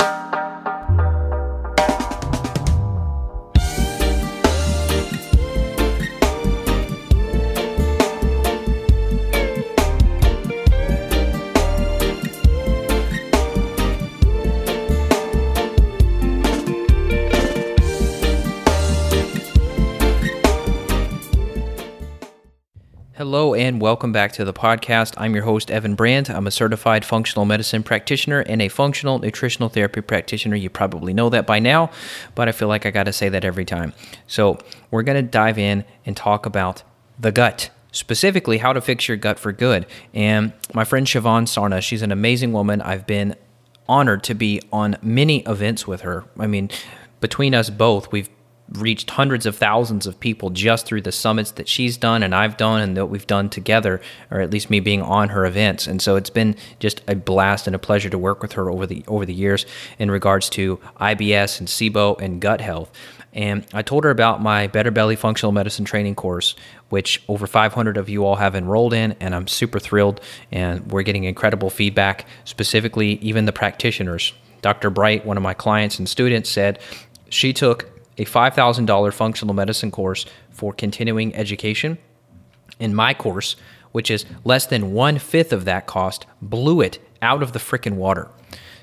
you Hello and welcome back to the podcast. I'm your host, Evan Brand. I'm a certified functional medicine practitioner and a functional nutritional therapy practitioner. You probably know that by now, but I feel like I got to say that every time. So, we're going to dive in and talk about the gut specifically how to fix your gut for good. And my friend Shivan Sarna, she's an amazing woman. I've been honored to be on many events with her. I mean, between us both, we've reached hundreds of thousands of people just through the summits that she's done and I've done and that we've done together, or at least me being on her events. And so it's been just a blast and a pleasure to work with her over the over the years in regards to IBS and SIBO and gut health. And I told her about my Better Belly Functional Medicine Training course, which over 500 of you all have enrolled in, and I'm super thrilled. And we're getting incredible feedback, specifically, even the practitioners. Dr. Bright, one of my clients and students, said she took a $5,000 functional medicine course for continuing education. In my course, which is less than one fifth of that cost, blew it out of the freaking water.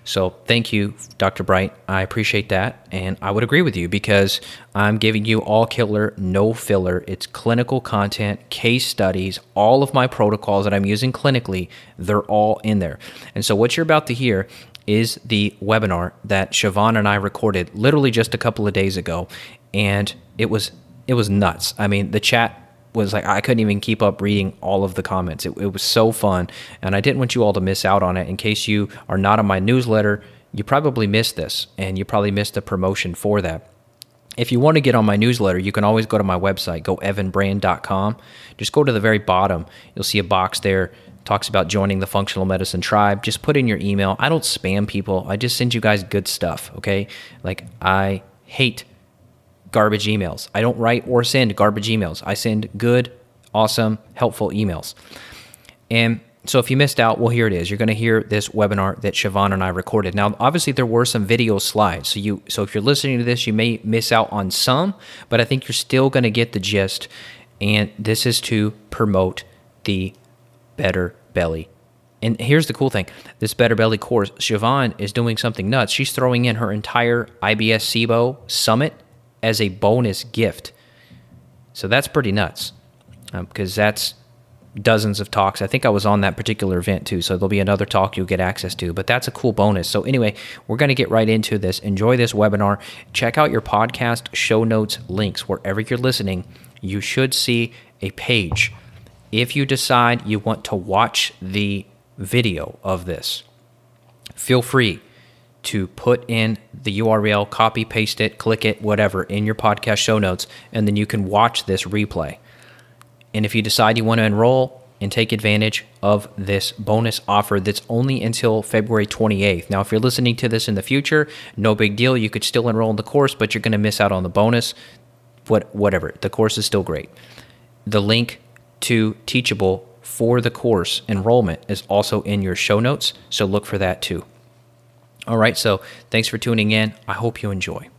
So thank you, Dr. Bright. I appreciate that. And I would agree with you because I'm giving you all killer, no filler. It's clinical content, case studies, all of my protocols that I'm using clinically, they're all in there. And so what you're about to hear is the webinar that Shivan and I recorded literally just a couple of days ago, and it was it was nuts. I mean, the chat was like I couldn't even keep up reading all of the comments. It, it was so fun, and I didn't want you all to miss out on it. In case you are not on my newsletter, you probably missed this, and you probably missed a promotion for that. If you want to get on my newsletter, you can always go to my website, go evanbrand.com. Just go to the very bottom. You'll see a box there talks about joining the functional medicine tribe. Just put in your email. I don't spam people. I just send you guys good stuff, okay? Like I hate garbage emails. I don't write or send garbage emails. I send good, awesome, helpful emails. And so if you missed out, well, here it is. You're going to hear this webinar that Shivan and I recorded. Now, obviously, there were some video slides. So you, so if you're listening to this, you may miss out on some, but I think you're still going to get the gist. And this is to promote the Better Belly. And here's the cool thing this Better Belly course, Shivan is doing something nuts. She's throwing in her entire IBS SIBO summit as a bonus gift. So that's pretty nuts because um, that's dozens of talks. I think I was on that particular event too. So there'll be another talk you'll get access to, but that's a cool bonus. So, anyway, we're going to get right into this. Enjoy this webinar. Check out your podcast show notes links wherever you're listening. You should see a page if you decide you want to watch the video of this, feel free to put in the URL, copy, paste it, click it, whatever, in your podcast show notes, and then you can watch this replay. And if you decide you want to enroll and take advantage of this bonus offer that's only until February 28th. Now, if you're listening to this in the future, no big deal. You could still enroll in the course, but you're going to miss out on the bonus. What, whatever. The course is still great. The link to Teachable for the course enrollment is also in your show notes, so look for that too. All right, so thanks for tuning in. I hope you enjoy.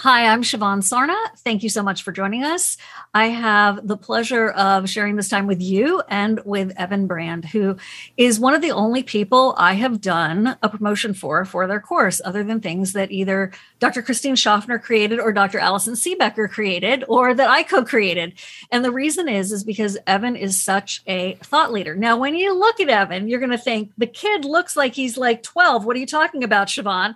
Hi, I'm Shivan Sarna. Thank you so much for joining us. I have the pleasure of sharing this time with you and with Evan Brand, who is one of the only people I have done a promotion for for their course, other than things that either Dr. Christine Schaffner created or Dr. Allison Siebecker created or that I co-created. And the reason is is because Evan is such a thought leader. Now, when you look at Evan, you're going to think the kid looks like he's like 12. What are you talking about, Shivan?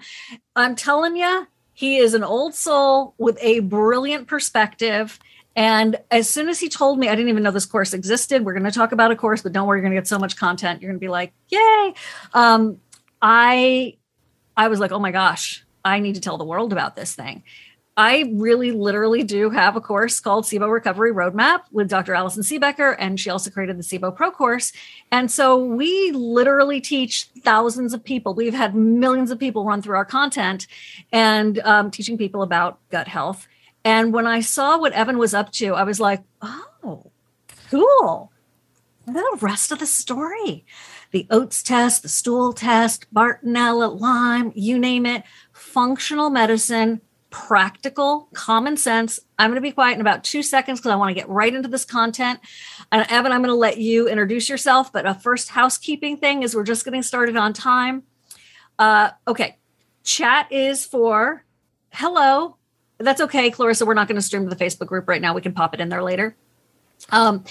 I'm telling you, he is an old soul with a brilliant perspective. And as soon as he told me, I didn't even know this course existed. We're going to talk about a course, but don't worry, you're going to get so much content. You're going to be like, yay. Um, I, I was like, oh my gosh, I need to tell the world about this thing. I really literally do have a course called SIBO Recovery Roadmap with Dr. Allison Siebecker, and she also created the SIBO Pro course. And so we literally teach thousands of people. We've had millions of people run through our content and um, teaching people about gut health. And when I saw what Evan was up to, I was like, oh, cool. The rest of the story. the oats test, the stool test, Bartonella, Lyme, you name it, functional medicine, practical, common sense. I'm going to be quiet in about two seconds because I want to get right into this content. And Evan, I'm going to let you introduce yourself. But a first housekeeping thing is we're just getting started on time. Uh, okay. Chat is for hello. That's okay, Clarissa. We're not going to stream to the Facebook group right now. We can pop it in there later. Um,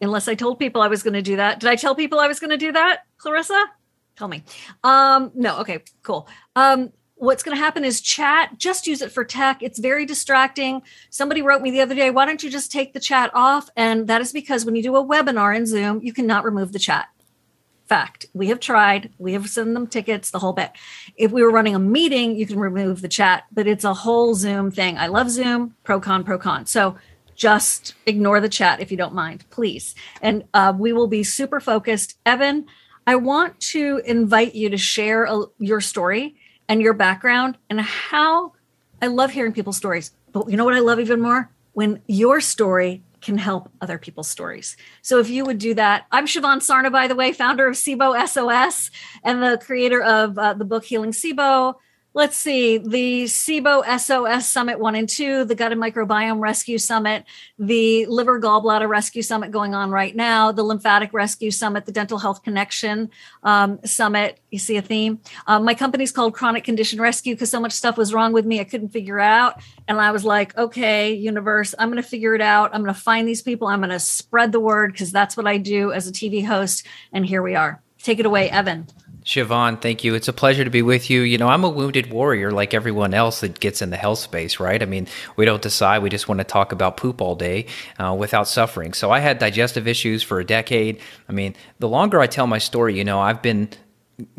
unless I told people I was going to do that. Did I tell people I was going to do that, Clarissa? Tell me. Um, no. Okay. Cool. Um, what's going to happen is chat just use it for tech. It's very distracting. Somebody wrote me the other day why don't you just take the chat off? And that is because when you do a webinar in zoom you cannot remove the chat. Fact. We have tried. We have sent them tickets the whole bit. If we were running a meeting you can remove the chat but it's a whole zoom thing. I love zoom. Pro con pro con. So just ignore the chat if you don't mind please. And uh, we will be super focused. Evan i want to invite you to share a, your story and your background and how I love hearing people's stories. But you know what I love even more? When your story can help other people's stories. So if you would do that, I'm Shivan Sarna, by the way, founder of SIBO SOS and the creator of uh, the book Healing SIBO, let's see the SIBO SOS Summit 1 and 2, the Gut and Microbiome Rescue Summit, the Liver Gallbladder Rescue Summit going on right now, the Lymphatic Rescue Summit, the Dental Health Connection um, Summit. You see a theme? Um, my company's called Chronic Condition Rescue because so much stuff was wrong with me, I couldn't figure out. And I was like, okay, universe, I'm going to figure it out. I'm going to find these people. I'm going to spread the word because that's what I do as a TV host. And here we are. Take it away, Evan. Shivan, thank you. It's a pleasure to be with you. You know, I'm a wounded warrior like everyone else that gets in the health space, right? I mean, we don't decide. We just want to talk about poop all day uh, without suffering. So I had digestive issues for a decade. I mean, the longer I tell my story, you know, I've been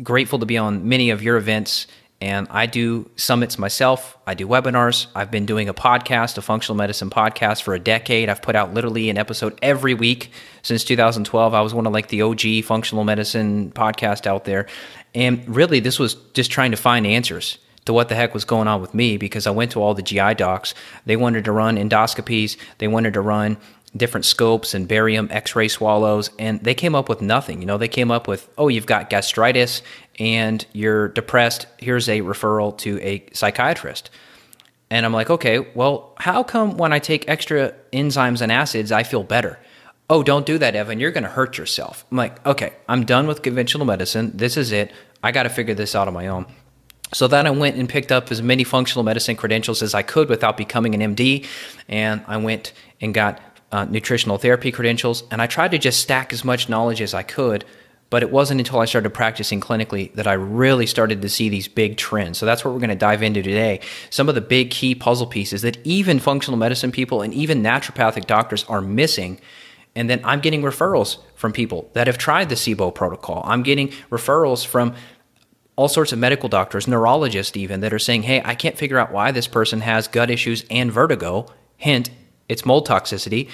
grateful to be on many of your events and I do summits myself. I do webinars. I've been doing a podcast, a functional medicine podcast for a decade. I've put out literally an episode every week since 2012. I was one of like the OG functional medicine podcast out there. And really, this was just trying to find answers to what the heck was going on with me because I went to all the GI docs. They wanted to run endoscopies, they wanted to run different scopes and barium x-ray swallows and they came up with nothing. You know they came up with oh you've got gastritis and you're depressed here's a referral to a psychiatrist. And i'm like okay well how come when i take extra enzymes and acids i feel better? Oh don't do that evan you're going to hurt yourself. I'm like okay i'm done with conventional medicine this is it i got to figure this out on my own. So then I went and picked up as many functional medicine credentials as I could without becoming an MD. And I went and got uh, nutritional therapy credentials, and I tried to just stack as much knowledge as I could. But it wasn't until I started practicing clinically that I really started to see these big trends. So that's what we're going to dive into today. Some of the big key puzzle pieces that even functional medicine people and even naturopathic doctors are missing. And then I'm getting referrals from people that have tried the SIBO protocol. I'm getting referrals from all sorts of medical doctors, neurologists even, that are saying, hey, I can't figure out why this person has gut issues and vertigo. Hint, it's mold toxicity.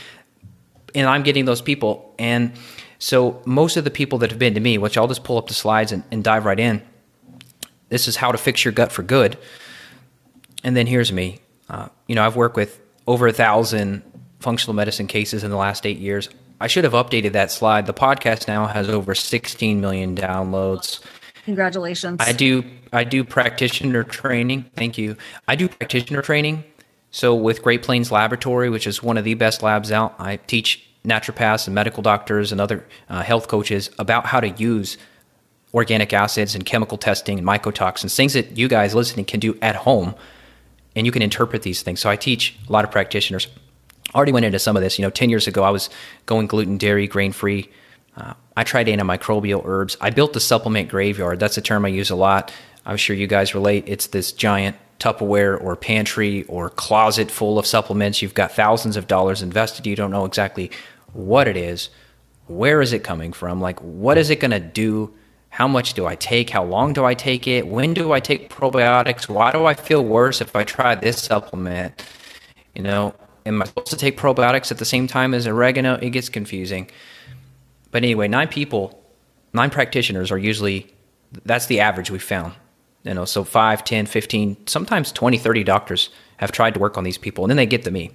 And I'm getting those people. And so most of the people that have been to me, which I'll just pull up the slides and, and dive right in, this is how to fix your gut for good. And then here's me. Uh, you know, I've worked with over a thousand functional medicine cases in the last eight years. I should have updated that slide. The podcast now has over 16 million downloads. Congratulations. I do I do practitioner training. Thank you. I do practitioner training so, with Great Plains Laboratory, which is one of the best labs out, I teach naturopaths and medical doctors and other uh, health coaches about how to use organic acids and chemical testing and mycotoxins, things that you guys listening can do at home, and you can interpret these things. So, I teach a lot of practitioners. Already went into some of this. You know, 10 years ago, I was going gluten, dairy, grain free. Uh, I tried antimicrobial herbs. I built the supplement graveyard. That's a term I use a lot. I'm sure you guys relate. It's this giant Tupperware or pantry or closet full of supplements. You've got thousands of dollars invested. You don't know exactly what it is. Where is it coming from? Like, what is it going to do? How much do I take? How long do I take it? When do I take probiotics? Why do I feel worse if I try this supplement? You know, am I supposed to take probiotics at the same time as oregano? It gets confusing. But anyway, nine people, nine practitioners are usually, that's the average we found you know so 5 10 15 sometimes 20 30 doctors have tried to work on these people and then they get to me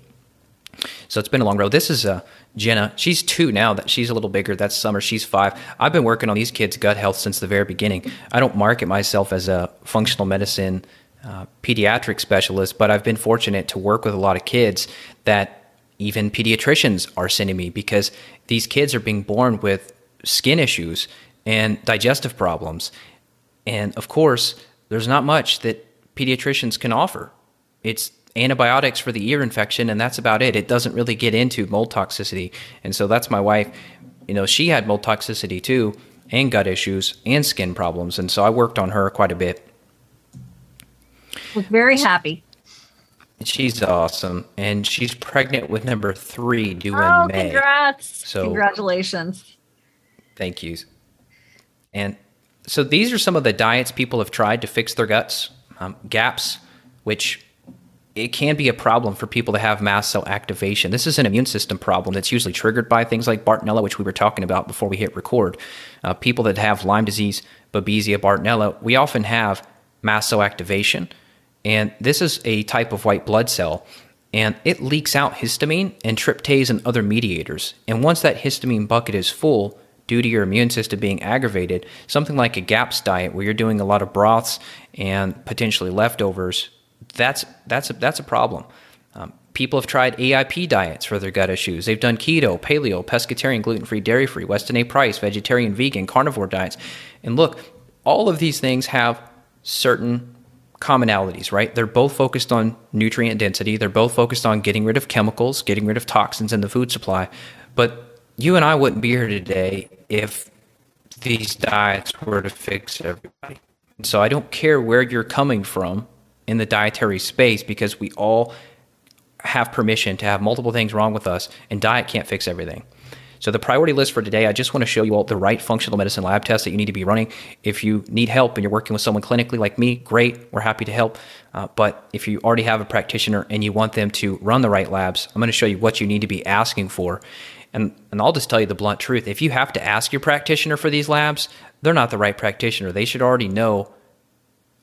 So it's been a long road. This is uh, Jenna. She's two now. That she's a little bigger. That's Summer. She's five. I've been working on these kids' gut health since the very beginning. I don't market myself as a functional medicine uh, pediatric specialist, but I've been fortunate to work with a lot of kids that even pediatricians are sending me because these kids are being born with skin issues and digestive problems. And of course, there's not much that pediatricians can offer. It's antibiotics for the ear infection, and that's about it. It doesn't really get into mold toxicity. And so that's my wife. You know, she had mold toxicity too, and gut issues, and skin problems. And so I worked on her quite a bit. Was very happy. She's awesome, and she's pregnant with number three due oh, in May. Congrats! So congratulations. Thank you. And so these are some of the diets people have tried to fix their guts. Um, GAPS, which it can be a problem for people to have mast cell activation. This is an immune system problem that's usually triggered by things like Bartonella, which we were talking about before we hit record. Uh, people that have Lyme disease, Babesia, Bartonella, we often have mast cell activation. And this is a type of white blood cell, and it leaks out histamine and tryptase and other mediators. And once that histamine bucket is full, due to your immune system being aggravated, something like a GAPS diet where you're doing a lot of broths and potentially leftovers that's that's a, that's a problem. Um, people have tried AIP diets for their gut issues. They've done keto, paleo, pescatarian, gluten-free, dairy-free, Weston A. Price, vegetarian, vegan, carnivore diets. And look, all of these things have certain commonalities, right? They're both focused on nutrient density. They're both focused on getting rid of chemicals, getting rid of toxins in the food supply. But you and I wouldn't be here today if these diets were to fix everybody. So I don't care where you're coming from in the dietary space because we all have permission to have multiple things wrong with us, and diet can't fix everything. So, the priority list for today, I just want to show you all the right functional medicine lab tests that you need to be running. If you need help and you're working with someone clinically like me, great, we're happy to help. Uh, but if you already have a practitioner and you want them to run the right labs, I'm going to show you what you need to be asking for. And, and I'll just tell you the blunt truth if you have to ask your practitioner for these labs, they're not the right practitioner. They should already know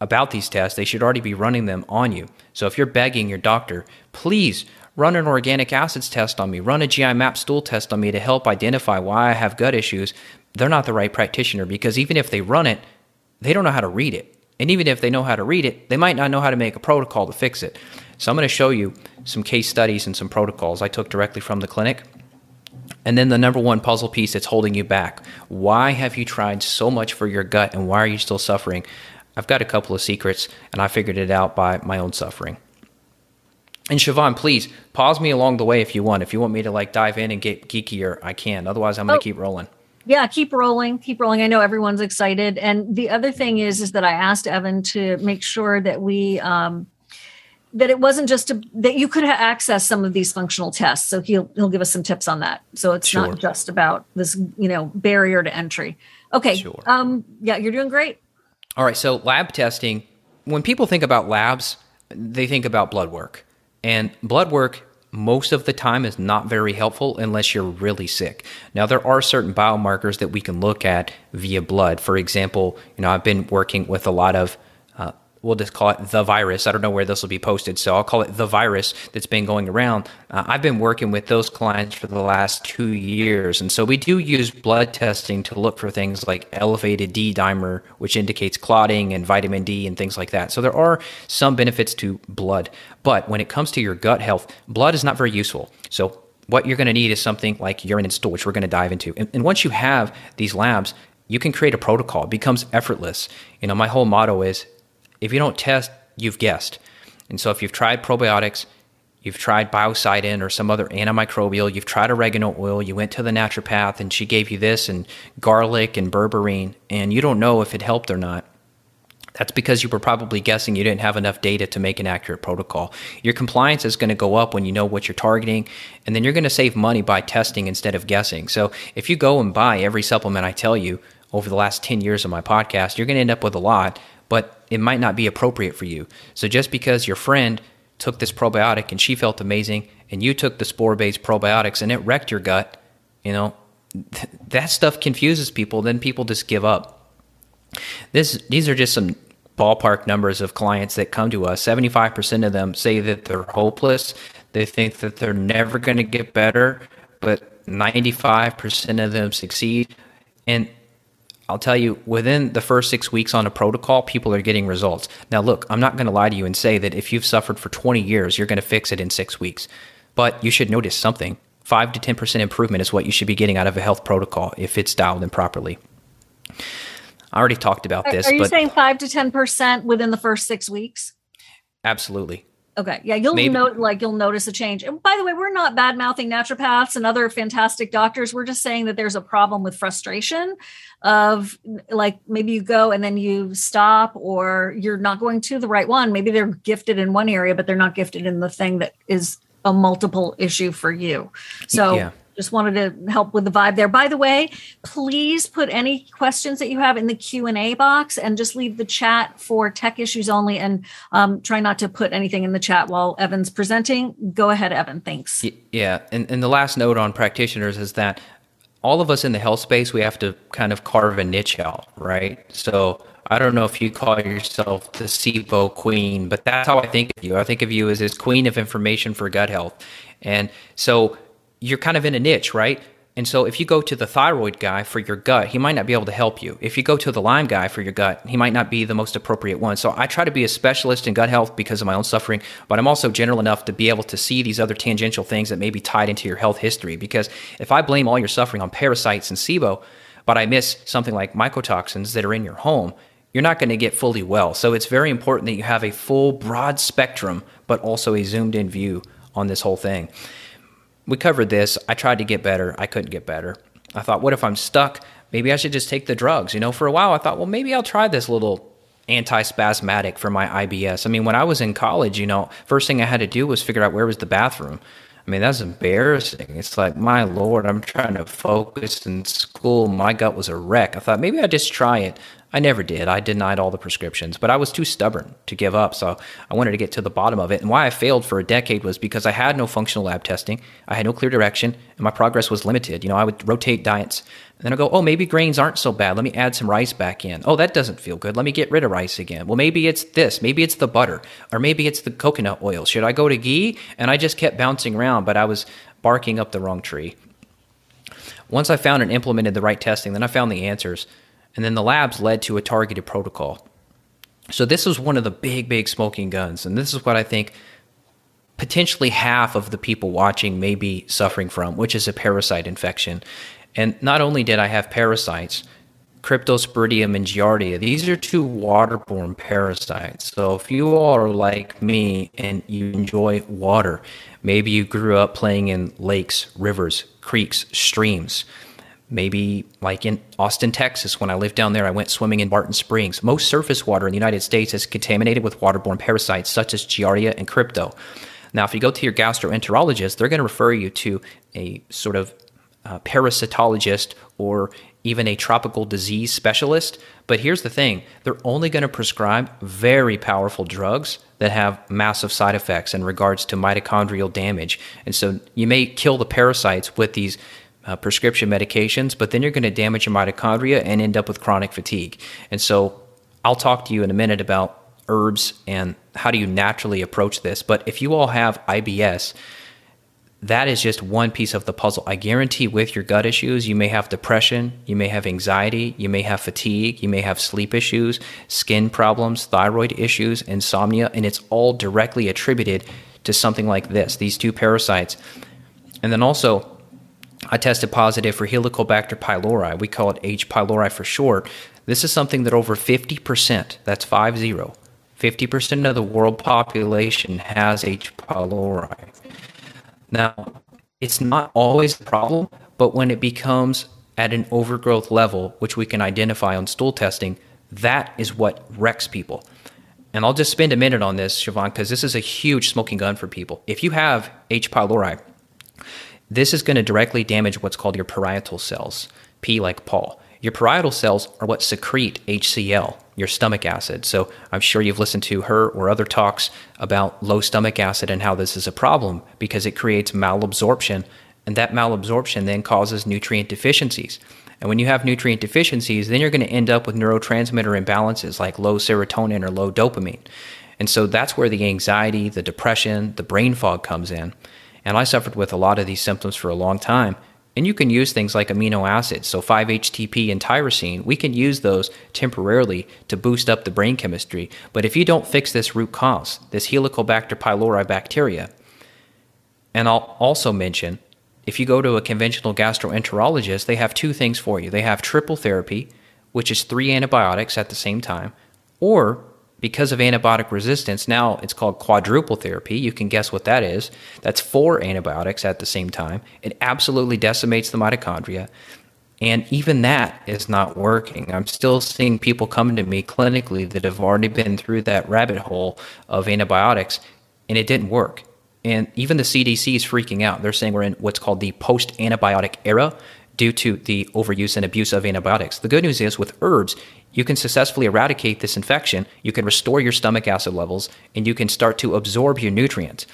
about these tests, they should already be running them on you. So if you're begging your doctor, please run an organic acids test on me, run a GI map stool test on me to help identify why I have gut issues, they're not the right practitioner because even if they run it, they don't know how to read it. And even if they know how to read it, they might not know how to make a protocol to fix it. So I'm going to show you some case studies and some protocols I took directly from the clinic. And then the number one puzzle piece that's holding you back. Why have you tried so much for your gut and why are you still suffering? I've got a couple of secrets, and I figured it out by my own suffering. And Shivan, please pause me along the way if you want. If you want me to like dive in and get geekier, I can. Otherwise, I'm going to oh, keep rolling. Yeah, keep rolling, keep rolling. I know everyone's excited. And the other thing is, is that I asked Evan to make sure that we, um, that it wasn't just a, that you could access some of these functional tests. So he'll he'll give us some tips on that. So it's sure. not just about this, you know, barrier to entry. Okay. Sure. Um, yeah, you're doing great. All right, so lab testing, when people think about labs, they think about blood work. And blood work most of the time is not very helpful unless you're really sick. Now there are certain biomarkers that we can look at via blood. For example, you know, I've been working with a lot of we'll just call it the virus. I don't know where this will be posted, so I'll call it the virus that's been going around. Uh, I've been working with those clients for the last two years, and so we do use blood testing to look for things like elevated D dimer, which indicates clotting and vitamin D and things like that. So there are some benefits to blood, but when it comes to your gut health, blood is not very useful. So what you're going to need is something like urine and stool, which we're going to dive into. And, and once you have these labs, you can create a protocol. It becomes effortless. You know, my whole motto is if you don't test, you've guessed. And so if you've tried probiotics, you've tried biocidin or some other antimicrobial, you've tried oregano oil, you went to the naturopath and she gave you this and garlic and berberine, and you don't know if it helped or not. That's because you were probably guessing you didn't have enough data to make an accurate protocol. Your compliance is going to go up when you know what you're targeting, and then you're going to save money by testing instead of guessing. So if you go and buy every supplement I tell you over the last 10 years of my podcast, you're going to end up with a lot but it might not be appropriate for you. So just because your friend took this probiotic and she felt amazing, and you took the spore based probiotics and it wrecked your gut, you know, th- that stuff confuses people. Then people just give up. This, these are just some ballpark numbers of clients that come to us. 75% of them say that they're hopeless, They think that they're never going to get better, but 95% of them succeed. And I'll tell you, within the first six weeks on a protocol, people are getting results. Now, look, I'm not going to lie to you and say that if you've suffered for 20 years, you're going to fix it in six weeks. But you should notice something. 5 to 10% improvement is what you should be getting out of a health protocol if it's dialed in properly. I already talked about this. Are you saying 5 to 10% within the first six weeks? Absolutely. Okay. Yeah, you'll Maybe. note like you'll notice a change. And by the way, we're not bad mouthing naturopaths and other fantastic doctors. We're just saying that there's a problem with frustration of like maybe you go and then you stop or you're not going to the right one. Maybe they're gifted in one area, but they're not gifted in the thing that is a multiple issue for you. So yeah just wanted to help with the vibe there. By the way please put any questions that you have in the q&a box and just leave the chat for tech issues only. And um, try not to put anything in the chat while evan's presenting. Go ahead evan. Thanks. Yeah. And, and the last note on practitioners is that all of us in the health space we have to kind of carve a niche out right? So I don't know if you call yourself the SIBO queen, but that's how I think of you. I think of you as this queen of information for gut health. And so you're kind of in a niche, right? And so if you go to the thyroid guy for your gut, he might not be able to help you. If you go to the Lyme guy for your gut, he might not be the most appropriate one. So I try to be a specialist in gut health because of my own suffering, but I'm also general enough to be able to see these other tangential things that may be tied into your health history. Because if I blame all your suffering on parasites and SIBO, but I miss something like mycotoxins that are in your home, you're not going to get fully well. So it's very important that you have a full, broad spectrum, but also a zoomed in view on this whole thing we covered this. I tried to get better. I couldn't get better. I thought, what if I'm stuck? Maybe I should just take the drugs. You know, for a while I thought, well, maybe I'll try this little anti-spasmodic for my IBS. I mean, when I was in college, you know, first thing I had to do was figure out where was the bathroom. I mean, that's embarrassing. It's like, my lord, I'm trying to focus in school. My gut was a wreck. I thought maybe I'd just try it. I never did. I denied all the prescriptions, but I was too stubborn to give up. So I wanted to get to the bottom of it. And why I failed for a decade was because I had no functional lab testing, I had no clear direction, and my progress was limited. You know, I would rotate diets. And then I go, oh, maybe grains aren't so bad. Let me add some rice back in. Oh, that doesn't feel good. Let me get rid of rice again. Well, maybe it's this. Maybe it's the butter, or maybe it's the coconut oil. Should I go to ghee? And I just kept bouncing around, but I was barking up the wrong tree. Once I found and implemented the right testing, then I found the answers. And then the labs led to a targeted protocol. So this was one of the big, big smoking guns. And this is what I think potentially half of the people watching may be suffering from, which is a parasite infection. And not only did I have parasites, Cryptosporidium and Giardia, these are two waterborne parasites. So if you all are like me and you enjoy water, maybe you grew up playing in lakes, rivers, creeks, streams, maybe like in Austin, Texas, when I lived down there, I went swimming in Barton Springs. Most surface water in the United States is contaminated with waterborne parasites such as Giardia and Crypto. Now, if you go to your gastroenterologist, they're going to refer you to a sort of uh, parasitologist or even a tropical disease specialist. But here's the thing they're only going to prescribe very powerful drugs that have massive side effects in regards to mitochondrial damage. And so you may kill the parasites with these uh, prescription medications, but then you're going to damage your mitochondria and end up with chronic fatigue. And so I'll talk to you in a minute about herbs and how do you naturally approach this. But if you all have IBS, that is just one piece of the puzzle. I guarantee with your gut issues, you may have depression, you may have anxiety, you may have fatigue, you may have sleep issues, skin problems, thyroid issues, insomnia, and it's all directly attributed to something like this, these two parasites. And then also, I tested positive for Helicobacter pylori. We call it H. pylori for short. This is something that over 50%, that's 5 0, 50% of the world population has H. pylori. Now, it's not always the problem, but when it becomes at an overgrowth level, which we can identify on stool testing, that is what wrecks people. And I'll just spend a minute on this, Shivan, because this is a huge smoking gun for people. If you have H. pylori, this is going to directly damage what's called your parietal cells, P like Paul. Your parietal cells are what secrete HCl, your stomach acid. So I'm sure you've listened to her or other talks about low stomach acid and how this is a problem because it creates malabsorption, and that malabsorption then causes nutrient deficiencies. And when you have nutrient deficiencies, then you're going to end up with neurotransmitter imbalances like low serotonin or low dopamine. And so that's where the anxiety, the depression, the brain fog comes in. And I suffered with a lot of these symptoms for a long time. And you can use things like amino acids, so 5-HTP and tyrosine. We can use those temporarily to boost up the brain chemistry. But if you don't fix this root cause, this Helicobacter pylori bacteria, and I'll also mention, if you go to a conventional gastroenterologist, they have two things for you. They have triple therapy, which is three antibiotics at the same time, or because of antibiotic resistance, now it's called quadruple therapy. You can guess what that is. That's four antibiotics at the same time. It absolutely decimates the mitochondria. And even that is not working. I'm still seeing people come to me clinically that have already been through that rabbit hole of antibiotics and it didn't work. And even the CDC is freaking out. They're saying we're in what's called the post antibiotic era due to the overuse and abuse of antibiotics. The good news is with herbs, you can successfully eradicate this infection, you can restore your stomach acid levels, and you can start to absorb your nutrients.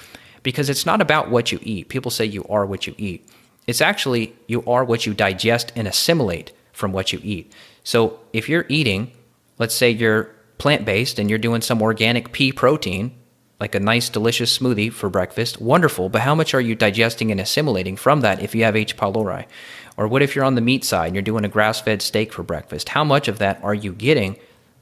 Because it's not about what you eat. People say you are what you eat. It's actually you are what you digest and assimilate from what you eat. So if you're eating, let's say you're plant based and you're doing some organic pea protein, like a nice, delicious smoothie for breakfast, wonderful. But how much are you digesting and assimilating from that if you have H. pylori? Or what if you're on the meat side and you're doing a grass fed steak for breakfast? How much of that are you getting?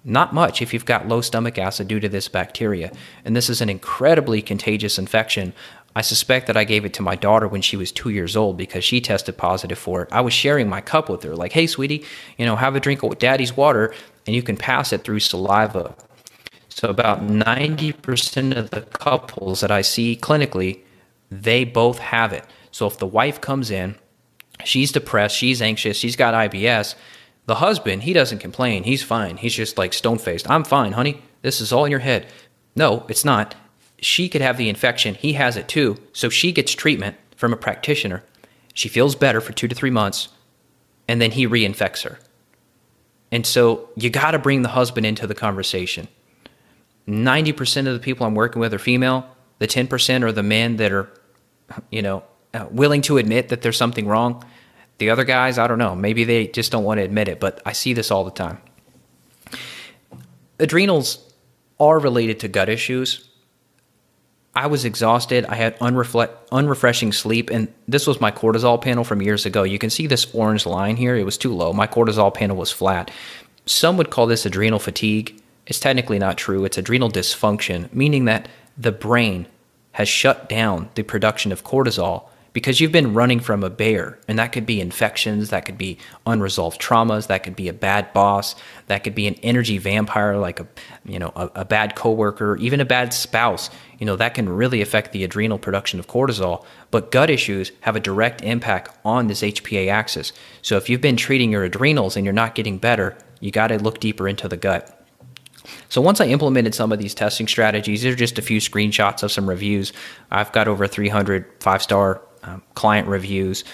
Not much if you've got low stomach acid due to this bacteria. And this is an incredibly contagious infection. I suspect that I gave it to my daughter when she was two years old because she tested positive for it. I was sharing my cup with her, like, hey, sweetie, you know, have a drink of daddy's water and you can pass it through saliva. So about 90% of the couples that I see clinically, they both have it. So if the wife comes in, she's depressed, she's anxious, she's got IBS, the husband, he doesn't complain. He's fine. He's just like stone faced. I'm fine, honey. This is all in your head. No, it's not. She could have the infection. He has it too. So she gets treatment from a practitioner. She feels better for two to three months, and then he reinfects her. And so you got to bring the husband into the conversation. 90% of the people I'm working with are female. The 10% are the men that are, you know, uh, willing to admit that there's something wrong. The other guys, I don't know. Maybe they just don't want to admit it, but I see this all the time. Adrenals are related to gut issues. I was exhausted. I had unrefle- unrefreshing sleep, and this was my cortisol panel from years ago. You can see this orange line here. It was too low. My cortisol panel was flat. Some would call this adrenal fatigue. It's technically not true. It's adrenal dysfunction, meaning that the brain has shut down the production of cortisol because you've been running from a bear and that could be infections that could be unresolved traumas that could be a bad boss that could be an energy vampire like a you know a, a, bad coworker even a bad spouse you know that can really affect the adrenal production of cortisol. But gut issues have a direct impact on this hpa axis. So if you've been treating your adrenals and you're not getting better you got to look deeper into the gut. So once I implemented some of these testing strategies, these are just a few screenshots of some reviews. I've got over 300 five star um, client reviews.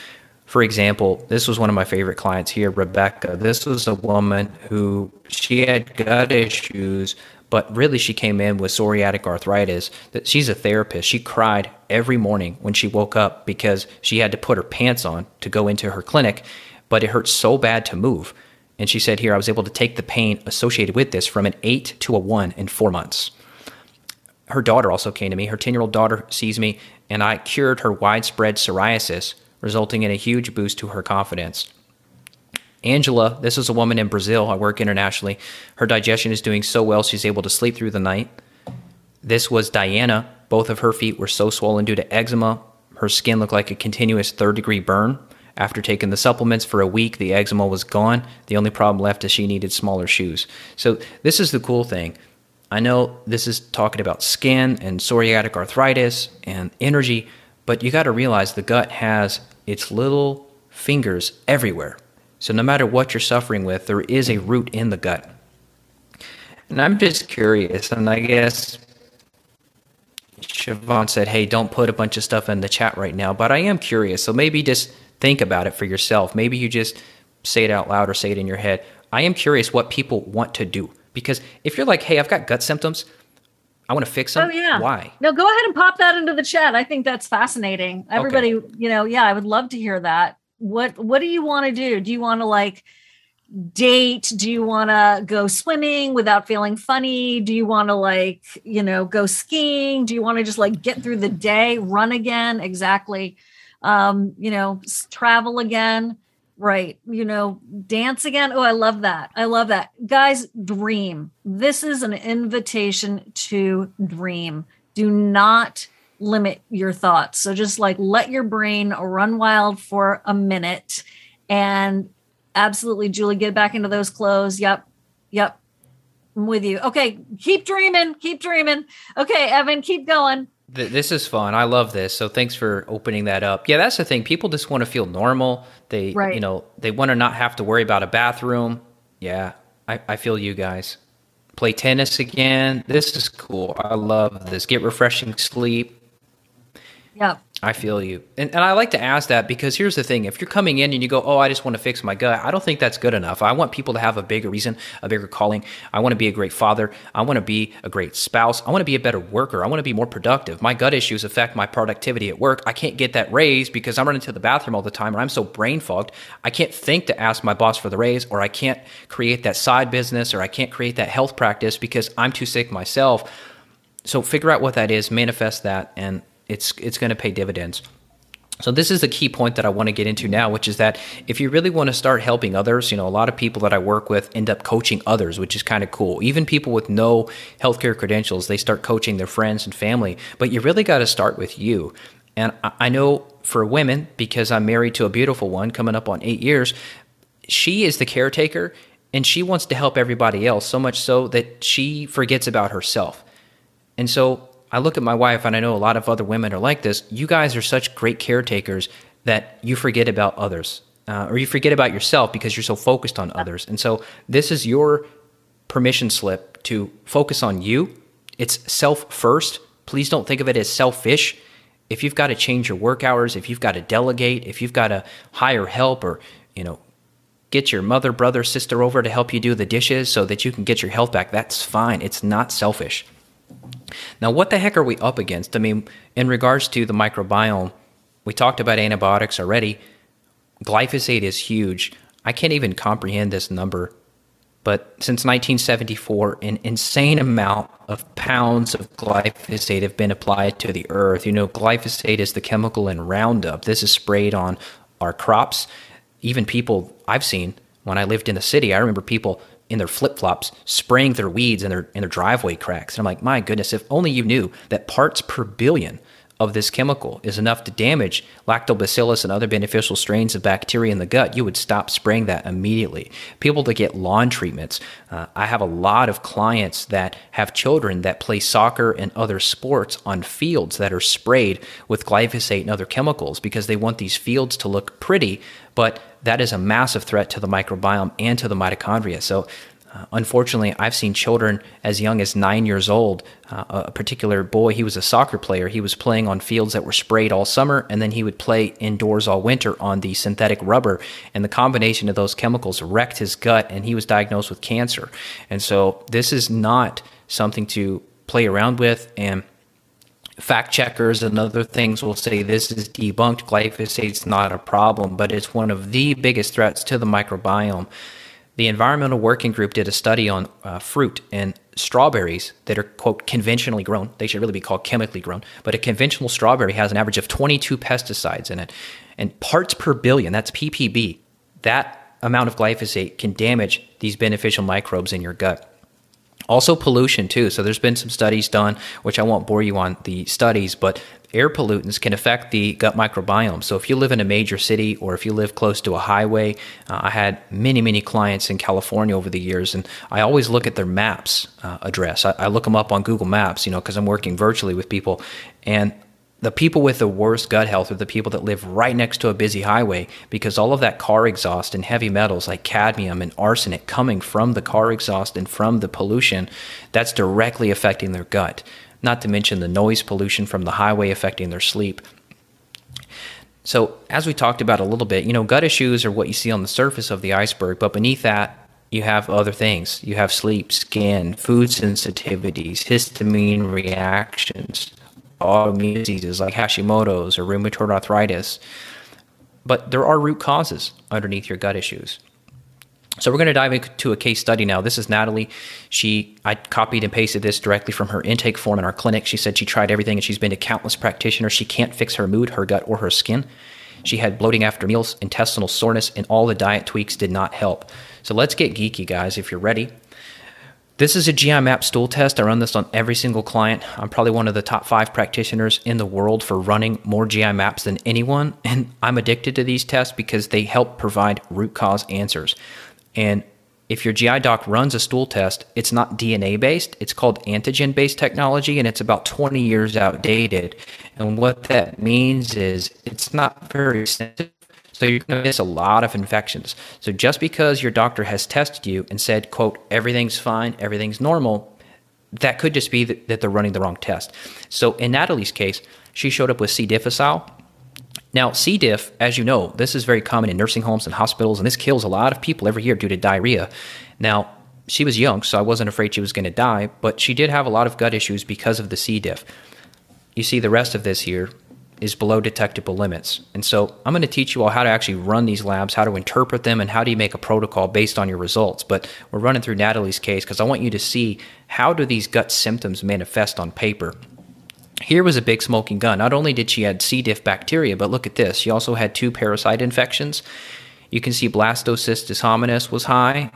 For example, this was one of my favorite clients here, Rebecca. This was a woman who she had gut issues, but really she came in with psoriatic arthritis. That she's a therapist. She cried every morning when she woke up because she had to put her pants on to go into her clinic, but it hurt so bad to move and she said here, I was able to take the pain associated with this from an eight to a one in four months. Her daughter also came to me. Her 10 year old daughter sees me, and I cured her widespread psoriasis, resulting in a huge boost to her confidence. Angela, this is a woman in Brazil. I work internationally. Her digestion is doing so well, she's able to sleep through the night. This was Diana. Both of her feet were so swollen due to eczema. Her skin looked like a continuous third degree burn. After taking the supplements for a week, the eczema was gone. The only problem left is she needed smaller shoes. So, this is the cool thing. I know this is talking about skin and psoriatic arthritis and energy, but you got to realize the gut has its little fingers everywhere. So, no matter what you're suffering with, there is a root in the gut. And I'm just curious, and I guess Shivan said, hey, don't put a bunch of stuff in the chat right now, but I am curious. So maybe just think about it for yourself. Maybe you just say it out loud or say it in your head. I am curious what people want to do because if you're like, hey, I've got gut symptoms, I want to fix them. Oh yeah. Why? No, go ahead and pop that into the chat. I think that's fascinating. Everybody, okay. you know, yeah, I would love to hear that. What What do you want to do? Do you want to like date? Do you want to go swimming without feeling funny? Do you want to like, you know, go skiing? Do you want to just like get through the day, run again? Exactly. Um, you know, travel again. Right. You know, dance again. Oh, I love that. I love that. Guys, dream. This is an invitation to dream. Do not limit your thoughts. So just like let your brain run wild for a minute and absolutely, Julie, get back into those clothes. Yep. Yep. I'm with you. Okay. Keep dreaming. Keep dreaming. Okay, Evan, keep going. This is fun. I love this. So thanks for opening that up. Yeah, that's the thing. People just want to feel normal. They, right. you know, they want to not have to worry about a bathroom. Yeah, I, I feel you guys. Play tennis again. This is cool. I love this. Get refreshing sleep. Yeah. I feel you. And, and I like to ask that because here's the thing. If you're coming in and you go, oh, I just want to fix my gut, I don't think that's good enough. I want people to have a bigger reason, a bigger calling. I want to be a great father. I want to be a great spouse. I want to be a better worker. I want to be more productive. My gut issues affect my productivity at work. I can't get that raise because I'm running to the bathroom all the time and I'm so brain fogged. I can't think to ask my boss for the raise or I can't create that side business or I can't create that health practice because I'm too sick myself. So figure out what that is, manifest that, and it's it's going to pay dividends. So this is the key point that I want to get into now, which is that if you really want to start helping others, you know, a lot of people that I work with end up coaching others, which is kind of cool. Even people with no healthcare credentials, they start coaching their friends and family. But you really got to start with you. And I know for women, because I'm married to a beautiful one coming up on eight years, she is the caretaker and she wants to help everybody else so much so that she forgets about herself. And so I look at my wife, and I know a lot of other women are like this. You guys are such great caretakers that you forget about others, uh, or you forget about yourself because you're so focused on others. And so, this is your permission slip to focus on you. It's self first. Please don't think of it as selfish. If you've got to change your work hours, if you've got to delegate, if you've got to hire help, or you know, get your mother, brother, sister over to help you do the dishes so that you can get your health back, that's fine. It's not selfish. Now, what the heck are we up against? I mean, in regards to the microbiome, we talked about antibiotics already. Glyphosate is huge. I can't even comprehend this number. But since 1974, an insane amount of pounds of glyphosate have been applied to the earth. You know, glyphosate is the chemical in Roundup. This is sprayed on our crops. Even people I've seen when I lived in the city, I remember people in their flip flops spraying their weeds in their in their driveway cracks. And I'm like, my goodness, if only you knew that parts per billion of this chemical is enough to damage lactobacillus and other beneficial strains of bacteria in the gut, you would stop spraying that immediately. People that get lawn treatments, uh, I have a lot of clients that have children that play soccer and other sports on fields that are sprayed with glyphosate and other chemicals because they want these fields to look pretty, but that is a massive threat to the microbiome and to the mitochondria. So uh, unfortunately, I've seen children as young as nine years old. Uh, a particular boy, he was a soccer player. He was playing on fields that were sprayed all summer, and then he would play indoors all winter on the synthetic rubber. And the combination of those chemicals wrecked his gut, and he was diagnosed with cancer. And so, this is not something to play around with. And fact checkers and other things will say this is debunked. Glyphosate's not a problem, but it's one of the biggest threats to the microbiome. The Environmental Working Group did a study on uh, fruit and strawberries that are, quote, conventionally grown. They should really be called chemically grown. But a conventional strawberry has an average of 22 pesticides in it. And parts per billion, that's ppb, that amount of glyphosate can damage these beneficial microbes in your gut. Also, pollution, too. So, there's been some studies done, which I won't bore you on the studies, but air pollutants can affect the gut microbiome. So if you live in a major city or if you live close to a highway, uh, I had many, many clients in California over the years, and I always look at their maps uh, address. I, I, look them up on Google Maps, you know, because I'm working virtually with people. And the people with the worst gut health are the people that live right next to a busy highway because all of that car exhaust and heavy metals like cadmium and arsenic coming from the car exhaust and from the pollution, that's directly affecting their gut not to mention the noise pollution from the highway affecting their sleep. So, as we talked about a little bit, you know, gut issues are what you see on the surface of the iceberg, but beneath that, you have other things. You have sleep, skin, food sensitivities, histamine reactions, autoimmune diseases like Hashimoto's or rheumatoid arthritis. But there are root causes underneath your gut issues. So we're going to dive into a case study now. This is Natalie. She I copied and pasted this directly from her intake form in our clinic. She said she tried everything and she's been to countless practitioners. She can't fix her mood, her gut, or her skin. She had bloating after meals, intestinal soreness, and all the diet tweaks did not help. So let's get geeky, guys, if you're ready. This is a GI map stool test. I run this on every single client. I'm probably one of the top five practitioners in the world for running more GI maps than anyone. And I'm addicted to these tests because they help provide root cause answers. And if your GI doc runs a stool test, it's not DNA based, it's called antigen based technology, and it's about 20 years outdated. And what that means is it's not very sensitive so you're going to miss a lot of infections. So just because your doctor has tested you and said, quote, everything's fine, everything's normal, that could just be that, that they're running the wrong test. So in Natalie's case, she showed up with C. difficile. Now, C. diff, as you know, this is very common in nursing homes and hospitals, and this kills a lot of people every year due to diarrhea. Now, she was young, so I wasn't afraid she was going to die, but she did have a lot of gut issues because of the C. diff. You see the rest of this here is below detectable limits. And so I'm going to teach you all how to actually run these labs, how to interpret them, and how do you make a protocol based on your results. But we're running through Natalie's case because I want you to see how do these gut symptoms manifest on paper. Here was a big smoking gun. Not only did she have C. diff bacteria, but look at this. She also had two parasite infections. You can see blastocystis hominis was high.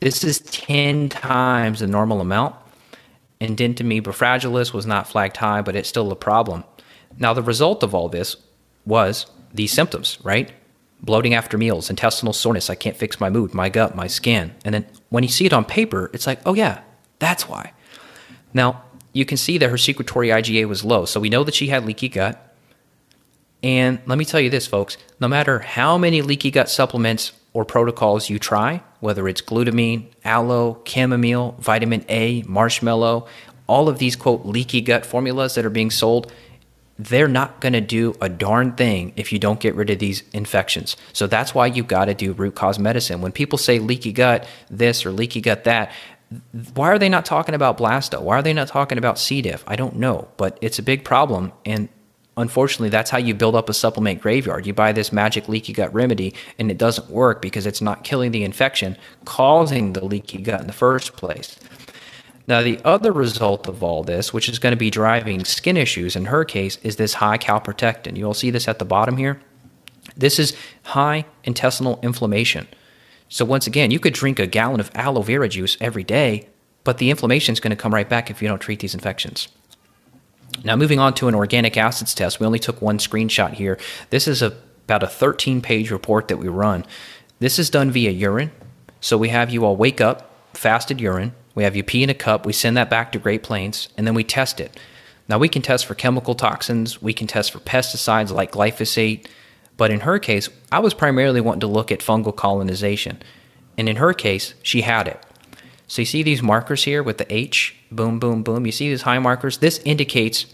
This is 10 times the normal amount. And fragilis was not flagged high, but it's still a problem. Now, the result of all this was these symptoms, right? Bloating after meals, intestinal soreness, I can't fix my mood, my gut, my skin. And then when you see it on paper, it's like, oh, yeah, that's why. Now, you can see that her secretory IgA was low. So we know that she had leaky gut. And let me tell you this, folks no matter how many leaky gut supplements or protocols you try, whether it's glutamine, aloe, chamomile, vitamin A, marshmallow, all of these quote leaky gut formulas that are being sold, they're not going to do a darn thing if you don't get rid of these infections. So that's why you got to do root cause medicine. When people say leaky gut this or leaky gut that, why are they not talking about blasto? Why are they not talking about C. diff? I don't know, but it's a big problem. And unfortunately, that's how you build up a supplement graveyard. You buy this magic leaky gut remedy and it doesn't work because it's not killing the infection, causing the leaky gut in the first place. Now, the other result of all this, which is going to be driving skin issues in her case, is this high calprotectin. You'll see this at the bottom here. This is high intestinal inflammation. So, once again, you could drink a gallon of aloe vera juice every day, but the inflammation is going to come right back if you don't treat these infections. Now, moving on to an organic acids test, we only took one screenshot here. This is a, about a 13 page report that we run. This is done via urine. So, we have you all wake up, fasted urine, we have you pee in a cup, we send that back to Great Plains, and then we test it. Now, we can test for chemical toxins, we can test for pesticides like glyphosate, but in her case, I was primarily wanting to look at fungal colonization. And in her case, she had it. So you see these markers here with the H, boom, boom, boom. You see these high markers? This indicates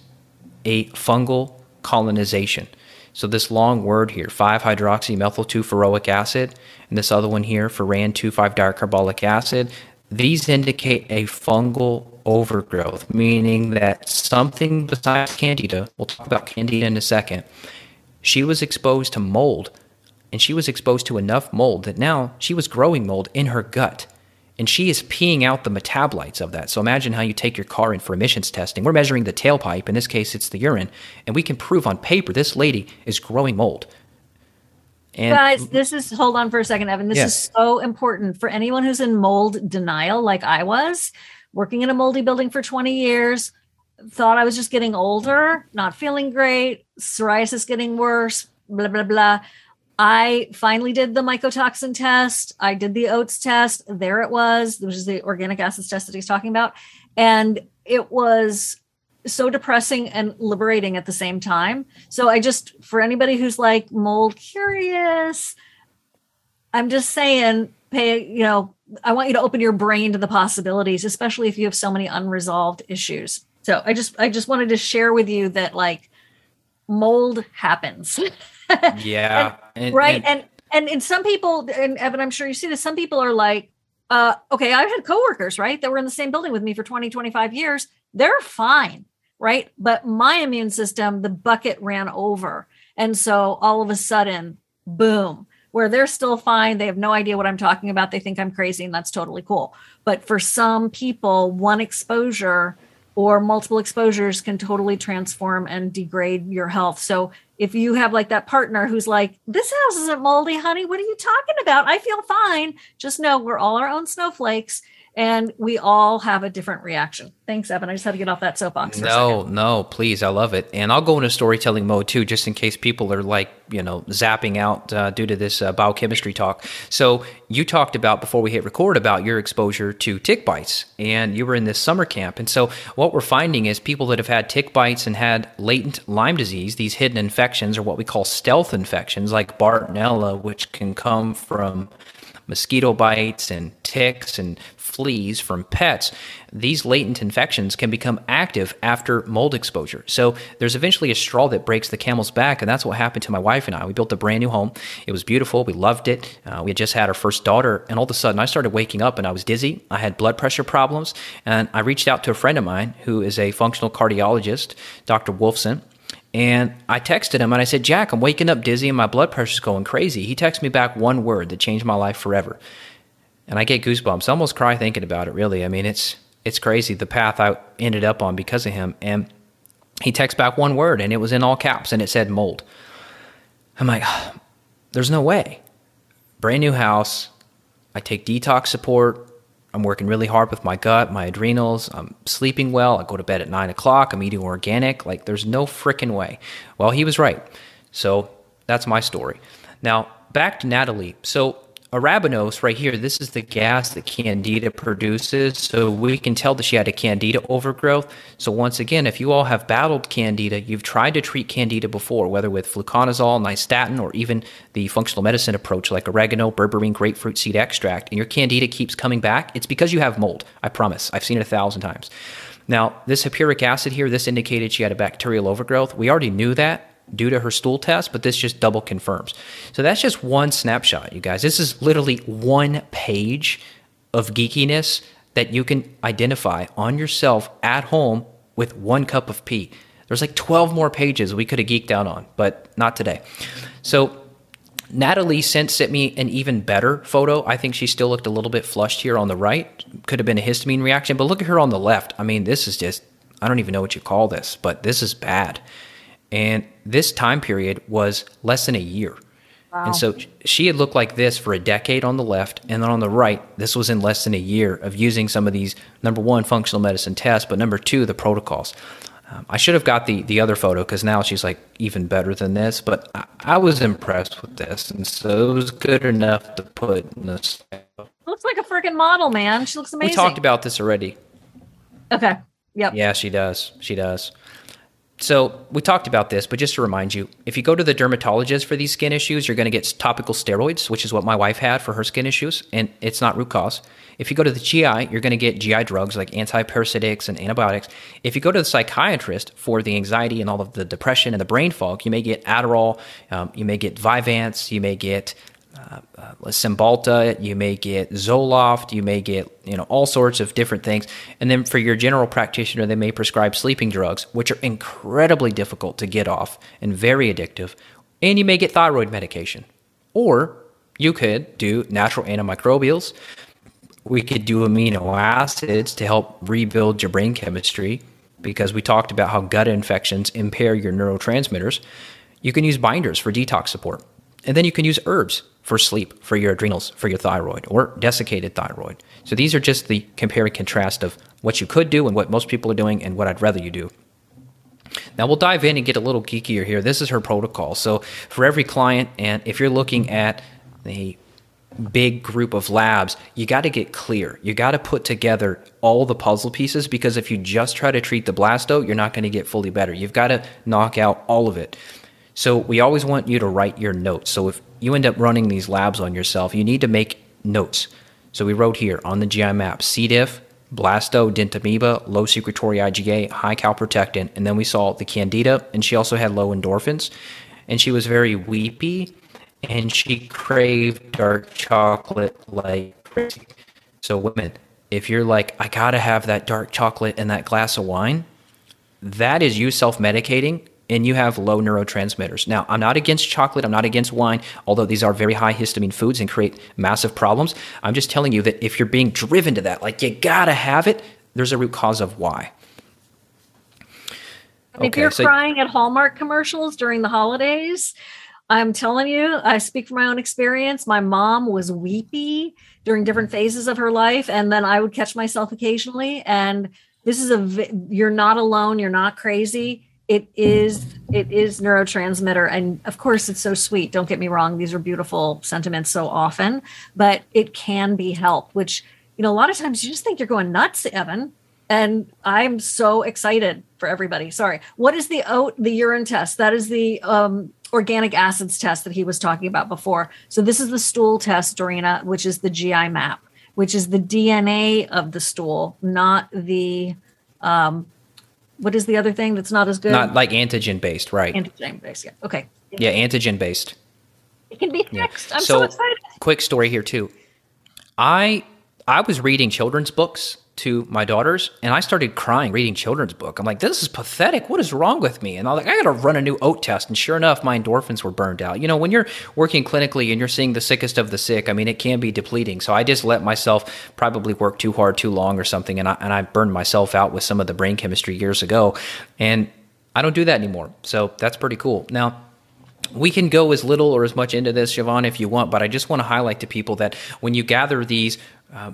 a fungal colonization. So this long word here, 5-hydroxymethyl 2-furoic acid, and this other one here, furan 2,5-dicarboxylic acid, these indicate a fungal overgrowth, meaning that something besides candida, we'll talk about candida in a second, she was exposed to mold and she was exposed to enough mold that now she was growing mold in her gut and she is peeing out the metabolites of that. So imagine how you take your car in for emissions testing. We're measuring the tailpipe, in this case, it's the urine, and we can prove on paper this lady is growing mold. And guys, this is hold on for a second, Evan. This yes. is so important for anyone who's in mold denial, like I was, working in a moldy building for 20 years, thought I was just getting older, not feeling great, psoriasis getting worse, blah, blah, blah. I finally did the mycotoxin test. I did the oats test. There it was, which is the organic acids test that he's talking about. And it was so depressing and liberating at the same time. So I just, for anybody who's like mold curious, I'm just saying, pay, you know, I want you to open your brain to the possibilities, especially if you have so many unresolved issues. So I just, I just wanted to share with you that like mold happens. yeah. and, and, right. And, and, and some people, and Evan, I'm sure you see this, some people are like, uh, okay, I've had coworkers, right, that were in the same building with me for 20, 25 years. They're fine right? But my immune system, the bucket ran over. And so all of a sudden, boom, where they're still fine. They have no idea what I'm talking about. They think I'm crazy, and that's totally cool. But for some people, one exposure or multiple exposures can totally transform and degrade your health. So if you have like that partner who's like, this house isn't moldy, honey, what are you talking about? I feel fine. Just know we're all our own snowflakes and we all have a different reaction. Thanks, Evan. I just had to get off that soapbox. no, no, please. I love it. And I'll go into storytelling mode too, just in case people are like, you know, zapping out uh, due to this uh, biochemistry talk. So you talked about before we hit record about your exposure to tick bites, and you were in this summer camp. And so what we're finding is people that have had tick bites and had latent Lyme disease, these hidden infections, or what we call stealth infections, like Bartonella, which can come from mosquito bites and ticks and fleas from pets, these latent infections can become active after mold exposure. So there's eventually a straw that breaks the camel's back, and that's what happened to my wife and I. We built a brand new home. It was beautiful. We loved it. Uh, we had just had our first daughter, and all of a sudden I started waking up and I was dizzy. I had blood pressure problems, and I reached out to a friend of mine who is a functional cardiologist, Dr. Wolfson. And I texted him and I said, Jack, I'm waking up dizzy and my blood pressure's going crazy. He texted me back one word that changed my life forever and I get goosebumps. I almost cry thinking about it. Really, I mean, it's it's crazy the path I ended up on because of him. And he texts back one word, and it was in all caps, and it said mold. I'm like, there's no way. Brand new house. I take detox support. I'm working really hard with my gut, my adrenals. I'm sleeping well. I go to bed at nine o'clock. I'm eating organic. Like, there's no freaking way. Well, he was right. So that's my story. Now, back to Natalie. So arabinose right here, this is the gas that candida produces. So we can tell that she had a candida overgrowth. So once again, if you all have battled candida, you've tried to treat candida before, whether with fluconazole, nystatin, or even the functional medicine approach like oregano, berberine, grapefruit seed extract, and your candida keeps coming back, it's because you have mold. I promise. I've seen it a thousand times. Now, this hippuric acid here, this indicated she had a bacterial overgrowth. We already knew that due to her stool test, but this just double confirms. So that's just one snapshot, you guys. This is literally one page of geekiness that you can identify on yourself at home with one cup of pee. There's like 12 more pages we could have geeked out on, but not today. So Natalie sent sent me an even better photo. I think she still looked a little bit flushed here on the right. Could have been a histamine reaction, but look at her on the left. I mean, this is just I don't even know what you call this, but this is bad. And this time period was less than a year. Wow. And so she had looked like this for a decade on the left, and then on the right, this was in less than a year of using some of these number one functional medicine tests, but number two the protocols. Um, I should have got the the other photo because now she's like even better than this. But I, I, was impressed with this, and so it was good enough to put in this. Looks like a freaking model, man. She looks amazing. We talked about this already. Okay. Yep. Yeah, she does. She does. So we talked about this, but just to remind you, if you go to the dermatologist for these skin issues, you're going to get topical steroids, which is what my wife had for her skin issues, and it's not root cause. If you go to the GI, you're going to get GI drugs like antiparasitics and antibiotics. If you go to the psychiatrist for the anxiety and all of the depression and the brain fog, you may get Adderall, um, you may get Vyvanse, you may get uh, uh, Cymbalta, you may get Zoloft, you may get you know all sorts of different things. And then for your general practitioner, they may prescribe sleeping drugs, which are incredibly difficult to get off and very addictive. And you may get thyroid medication, or you could do natural antimicrobials. We could do amino acids to help rebuild your brain chemistry because we talked about how gut infections impair your neurotransmitters. You can use binders for detox support. And then you can use herbs for sleep, for your adrenals, for your thyroid, or desiccated thyroid. So these are just the compare and contrast of what you could do and what most people are doing and what I'd rather you do. Now we'll dive in and get a little geekier here. This is her protocol. So for every client, and if you're looking at a big group of labs, you got to get clear. You got to put together all the puzzle pieces because if you just try to treat the blasto, you're not going to get fully better. You've got to knock out all of it. So we always want you to write your notes. So if you end up running these labs on yourself, you need to make notes. So we wrote here on the GI map C. diff, blasto, Dientamoeba, low secretory IgA, high calprotectin, and then we saw the candida, and she also had low endorphins, and she was very weepy, and she craved dark chocolate like crazy. So women, if you're like, I gotta have that dark chocolate and that glass of wine, that is you self-medicating and you have low neurotransmitters. Now, I'm not against chocolate, I'm not against wine, although these are very high histamine foods and create massive problems. I'm just telling you that if you're being driven to that, like you gotta have it, there's a root cause of why. Okay, if you're so, crying at Hallmark commercials during the holidays, I'm telling you, I speak from my own experience. My mom was weepy during different phases of her life, and then I would catch myself occasionally. And this is a you're not alone. You're not crazy. It is it is neurotransmitter, and of course, it's so sweet. Don't get me wrong; these are beautiful sentiments so often, but it can be helped. Which you know, a lot of times you just think you're going nuts, Evan. And I'm so excited for everybody. Sorry. What is the oat, the urine test? That is the um, organic acids test that he was talking about before. So this is the stool test, Dorina, which is the GI map, which is the DNA of the stool, not the um, what is the other thing that's not as good? Not like antigen based, right? Antigen based, yeah. Okay. Yeah, antigen based. It can be fixed. Yeah. I'm so, so excited. Quick story here too. I I was reading children's books to my daughters and I started crying reading children's book. I'm like, this is pathetic. What is wrong with me? And I'm like, I got to run a new oat test. And sure enough, my endorphins were burned out. You know, when you're working clinically and you're seeing the sickest of the sick, I mean, it can be depleting. So I just let myself probably work too hard, too long or something. And I, and I burned myself out with some of the brain chemistry years ago. And I don't do that anymore. So that's pretty cool. Now, we can go as little or as much into this, Shivan, if you want, but I just want to highlight to people that when you gather these uh,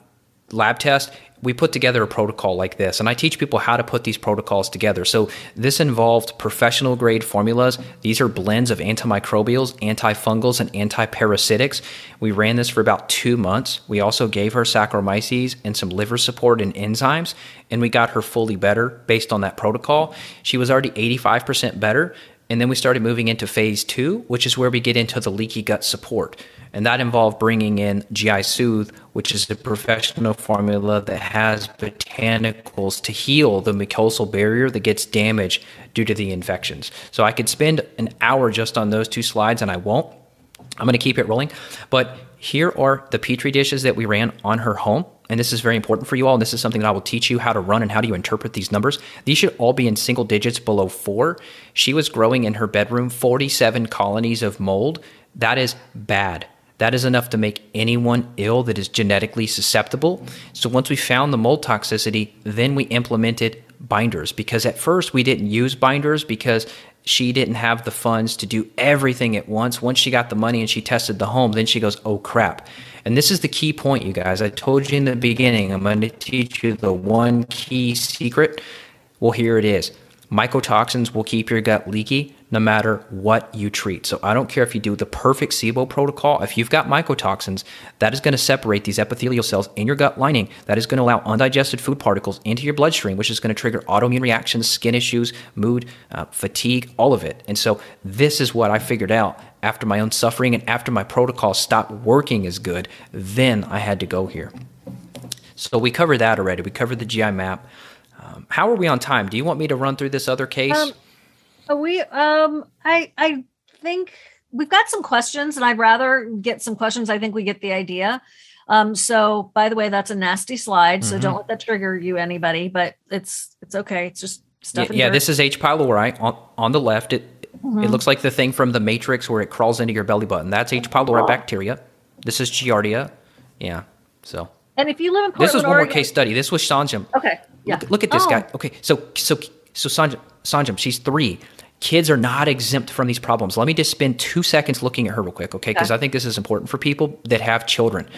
lab test, we put together a protocol like this, and I teach people how to put these protocols together. So, this involved professional grade formulas. These are blends of antimicrobials, antifungals, and antiparasitics. We ran this for about two months. We also gave her Saccharomyces and some liver support and enzymes, and we got her fully better based on that protocol. She was already 85% better. And then we started moving into phase two, which is where we get into the leaky gut support. And that involved bringing in GI Soothe, which is a professional formula that has botanicals to heal the mucosal barrier that gets damaged due to the infections. So I could spend an hour just on those two slides, and I won't. I'm going to keep it rolling. But here are the petri dishes that we ran on her home. And this is very important for you all. And this is something that I will teach you how to run and how do you interpret these numbers. These should all be in single digits below four. She was growing in her bedroom 47 colonies of mold. That is bad. That is enough to make anyone ill that is genetically susceptible. So once we found the mold toxicity, then we implemented binders because at first we didn't use binders because she didn't have the funds to do everything at once. Once she got the money and she tested the home, then she goes, oh crap. And this is the key point, you guys. I told you in the beginning, I'm going to teach you the one key secret. Well, here it is mycotoxins will keep your gut leaky no matter what you treat. So I don't care if you do the perfect SIBO protocol. If you've got mycotoxins, that is going to separate these epithelial cells in your gut lining. That is going to allow undigested food particles into your bloodstream, which is going to trigger autoimmune reactions, skin issues, mood, uh, fatigue, all of it. And so this is what I figured out after my own suffering and after my protocol stopped working as good. Then I had to go here. So we covered that already. We covered the GI map. Um, how are we on time? Do you want me to run through this other case? Um, we um I I think we've got some questions and I'd rather get some questions. I think we get the idea. Um so by the way, that's a nasty slide, so mm-hmm. don't let that trigger you anybody, but it's it's okay. It's just stuff. Yeah, yeah this is H pylori on on the left. It mm-hmm. it looks like the thing from the Matrix where it crawls into your belly button. That's H pylori bacteria. This is Giardia. Yeah. So and if you live in Portland, this was one Oregon, more case study. This was Sanjam. Okay. Yeah. Look, look at this oh. guy. Okay. So so so Sanjam, Sanjam, she's three. Kids are not exempt from these problems. Let me just spend two seconds looking at her real quick, okay? Because okay. I think this is important for people that have children.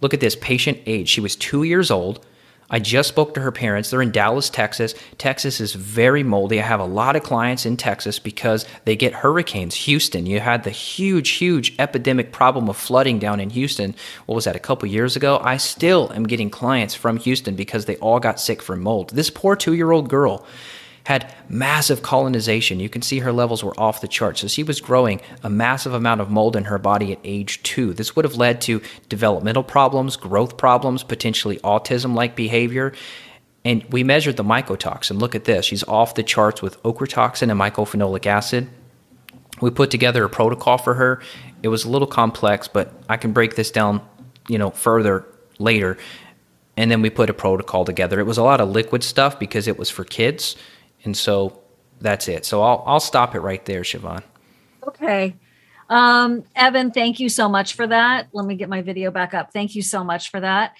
Look at this patient age. She was two years old. I just spoke to her parents. They're in Dallas, Texas. Texas is very moldy. I have a lot of clients in Texas because they get hurricanes. Houston, you had the huge, huge epidemic problem of flooding down in Houston. What was that, a couple years ago? I still am getting clients from Houston because they all got sick from mold. This poor two year old girl had massive colonization. You can see her levels were off the chart. So she was growing a massive amount of mold in her body at age two. This would have led to developmental problems, growth problems, potentially autism like behavior. And we measured the mycotoxin. Look at this. She's off the charts with ochratoxin and mycophenolic acid. We put together a protocol for her. It was a little complex, but I can break this down, you know, further later. And then we put a protocol together. It was a lot of liquid stuff because it was for kids and so That's it. So I'll I'll stop it right there, Shivan. Okay. Um, Evan, thank you so much for that. Let me get my video back up. Thank you so much for that.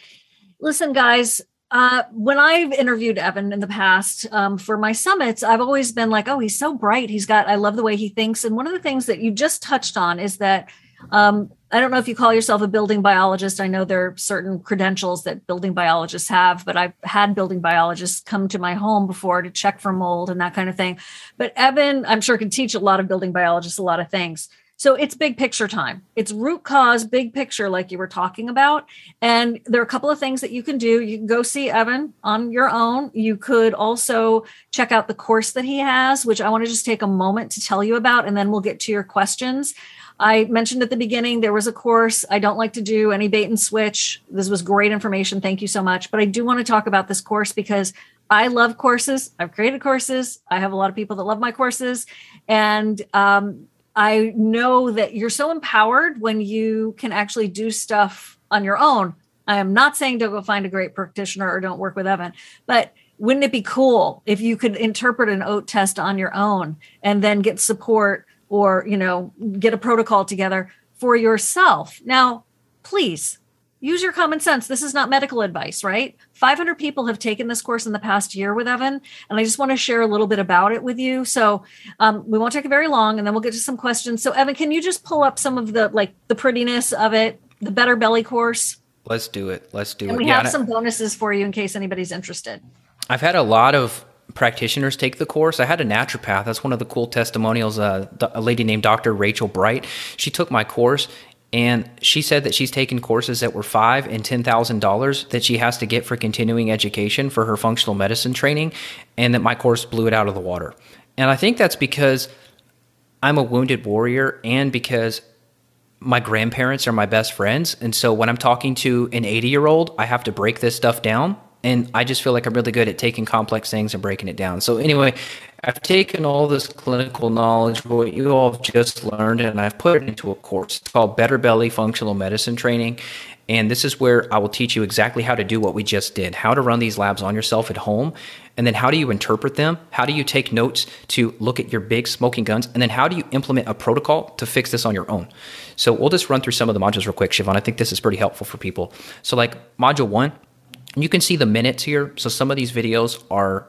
Listen, guys, uh, when I've interviewed Evan in the past um, for my summits, I've always been like, oh, he's so bright. He's got, I love the way he thinks. And one of the things that you just touched on is that um, I don't know if you call yourself a building biologist. I know there are certain credentials that building biologists have, but I've had building biologists come to my home before to check for mold and that kind of thing. But Evan, I'm sure can teach a lot of building biologists a lot of things. So it's big picture time. It's root cause, big picture, like you were talking about. And there are a couple of things that you can do. You can go see Evan on your own. You could also check out the course that he has, which I want to just take a moment to tell you about, and then we'll get to your questions. I mentioned at the beginning there was a course. I don't like to do any bait and switch. This was great information. Thank you so much. But I do want to talk about this course because I love courses. I've created courses. I have a lot of people that love my courses. And um, I know that you're so empowered when you can actually do stuff on your own. I am not saying don't go find a great practitioner or don't work with Evan, but wouldn't it be cool if you could interpret an OAT test on your own and then get support or, you know, get a protocol together for yourself? Now, please use your common sense. This is not medical advice, right? 500 people have taken this course in the past year with Evan, and I just want to share a little bit about it with you. So um, we won't take it very long, and then we'll get to some questions. So Evan, can you just pull up some of the like the prettiness of it, the Better Belly course? Let's do it. Let's do and it. We yeah, have some bonuses for you in case anybody's interested. I've had a lot of practitioners take the course. I had a naturopath. That's one of the cool testimonials. Uh, a lady named Dr. Rachel Bright. She took my course and she said that she's taken courses that were five and ten thousand dollars that she has to get for continuing education for her functional medicine training, and that my course blew it out of the water. And I think that's because I'm a wounded warrior and because my grandparents are my best friends. And so when I'm talking to an 80 year old, I have to break this stuff down. And I just feel like I'm really good at taking complex things and breaking it down. So, anyway, I've taken all this clinical knowledge, what you all have just learned, and I've put it into a course. It's called Better Belly Functional Medicine Training. And this is where I will teach you exactly how to do what we just did, how to run these labs on yourself at home, and then how do you interpret them? How do you take notes to look at your big smoking guns? And then how do you implement a protocol to fix this on your own? So we'll just run through some of the modules real quick, Shivan. I think this is pretty helpful for people. So, like module one, you can see the minutes here. So some of these videos are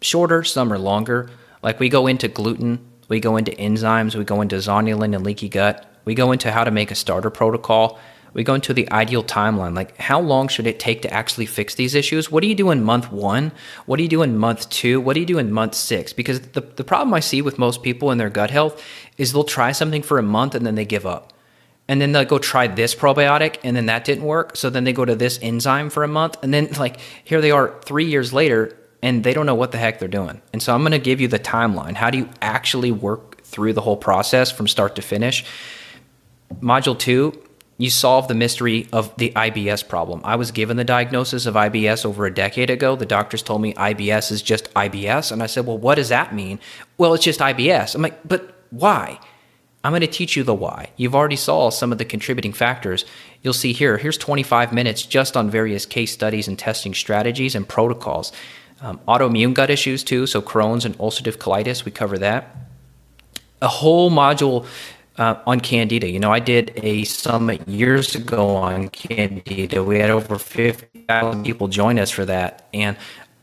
shorter, some are longer. Like we go into gluten, we go into enzymes, we go into zonulin and leaky gut, we go into how to make a starter protocol, we go into the ideal timeline. Like how long should it take to actually fix these issues? What do you do in month one? What do you do in month two? What do you do in month six? Because the, the problem I see with most people in their gut health is they'll try something for a month and then they give up and then they'll go try this probiotic and then that didn't work so then they go to this enzyme for a month and then like here they are three years later and they don't know what the heck they're doing and so i'm going to give you the timeline how do you actually work through the whole process from start to finish module two you solve the mystery of the IBS problem. I was given the diagnosis of IBS over a decade ago. The doctors told me IBS is just IBS. And I said, Well, what does that mean? Well, it's just IBS. I'm like, But why? I'm going to teach you the why. You've already saw some of the contributing factors. You'll see here, here's 25 minutes just on various case studies and testing strategies and protocols. Um, autoimmune gut issues too, so Crohn's and ulcerative colitis, we cover that. A whole module uh, on Candida. You know, I did a summit years ago on Candida. We had over 50,000 people join us for that. And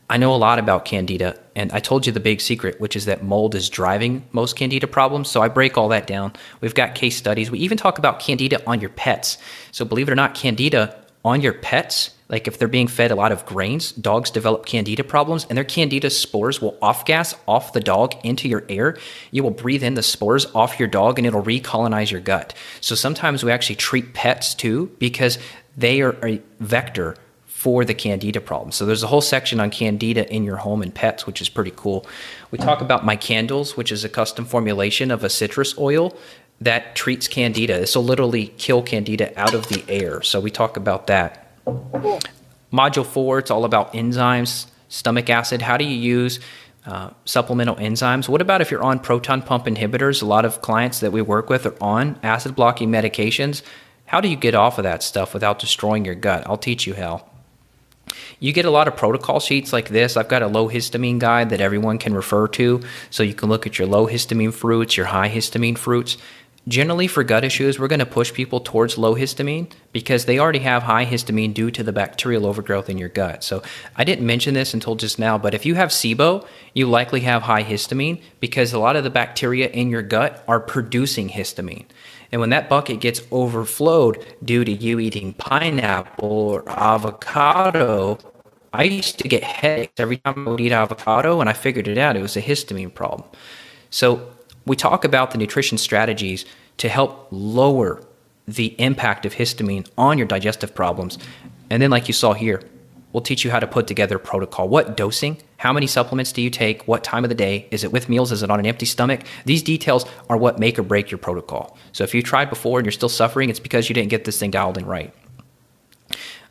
I know a lot about candida, and I told you the big secret, which is that mold is driving most candida problems. So I break all that down. We've got case studies. We even talk about candida on your pets. So believe it or not, candida on your pets, like if they're being fed a lot of grains, dogs develop candida problems, and their candida spores will off gas off the dog into your air. You will breathe in the spores off your dog, and it'll recolonize your gut. So sometimes we actually treat pets too because they are a vector for the candida problem. So there's a whole section on candida in your home and pets, which is pretty cool. We talk about my candles, which is a custom formulation of a citrus oil that treats candida. This will literally kill candida out of the air. So we talk about that. Module four, it's all about enzymes, stomach acid. How do you use uh, supplemental enzymes? What about if you're on proton pump inhibitors? A lot of clients that we work with are on acid blocking medications. How do you get off of that stuff without destroying your gut? I'll teach you how. You get a lot of protocol sheets like this. I've got a low histamine guide that everyone can refer to. So you can look at your low histamine fruits, your high histamine fruits. Generally, for gut issues, we're going to push people towards low histamine because they already have high histamine due to the bacterial overgrowth in your gut. So, I didn't mention this until just now, but if you have SIBO, you likely have high histamine because a lot of the bacteria in your gut are producing histamine. And when that bucket gets overflowed due to you eating pineapple or avocado, I used to get headaches every time I would eat avocado, and I figured it out. It was a histamine problem. So, we talk about the nutrition strategies to help lower the impact of histamine on your digestive problems. And then, like you saw here, we'll teach you how to put together a protocol. What dosing? How many supplements do you take? What time of the day? Is it with meals? Is it on an empty stomach? These details are what make or break your protocol. So if you tried before and you're still suffering, it's because you didn't get this thing dialed in right.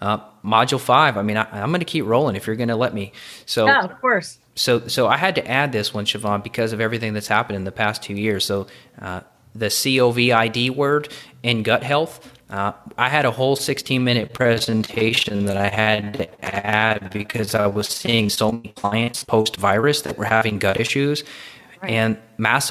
Uh, module five. I mean, I, am going to keep rolling if you're going to let me. So yeah, of course so so I had to add this one, Shivan, because of everything that's happened in the past two years. So uh, the COVID word in gut health. Uh, I had a whole 16 minute presentation that I had to add because I was seeing so many clients post virus that were having gut issues. Right. And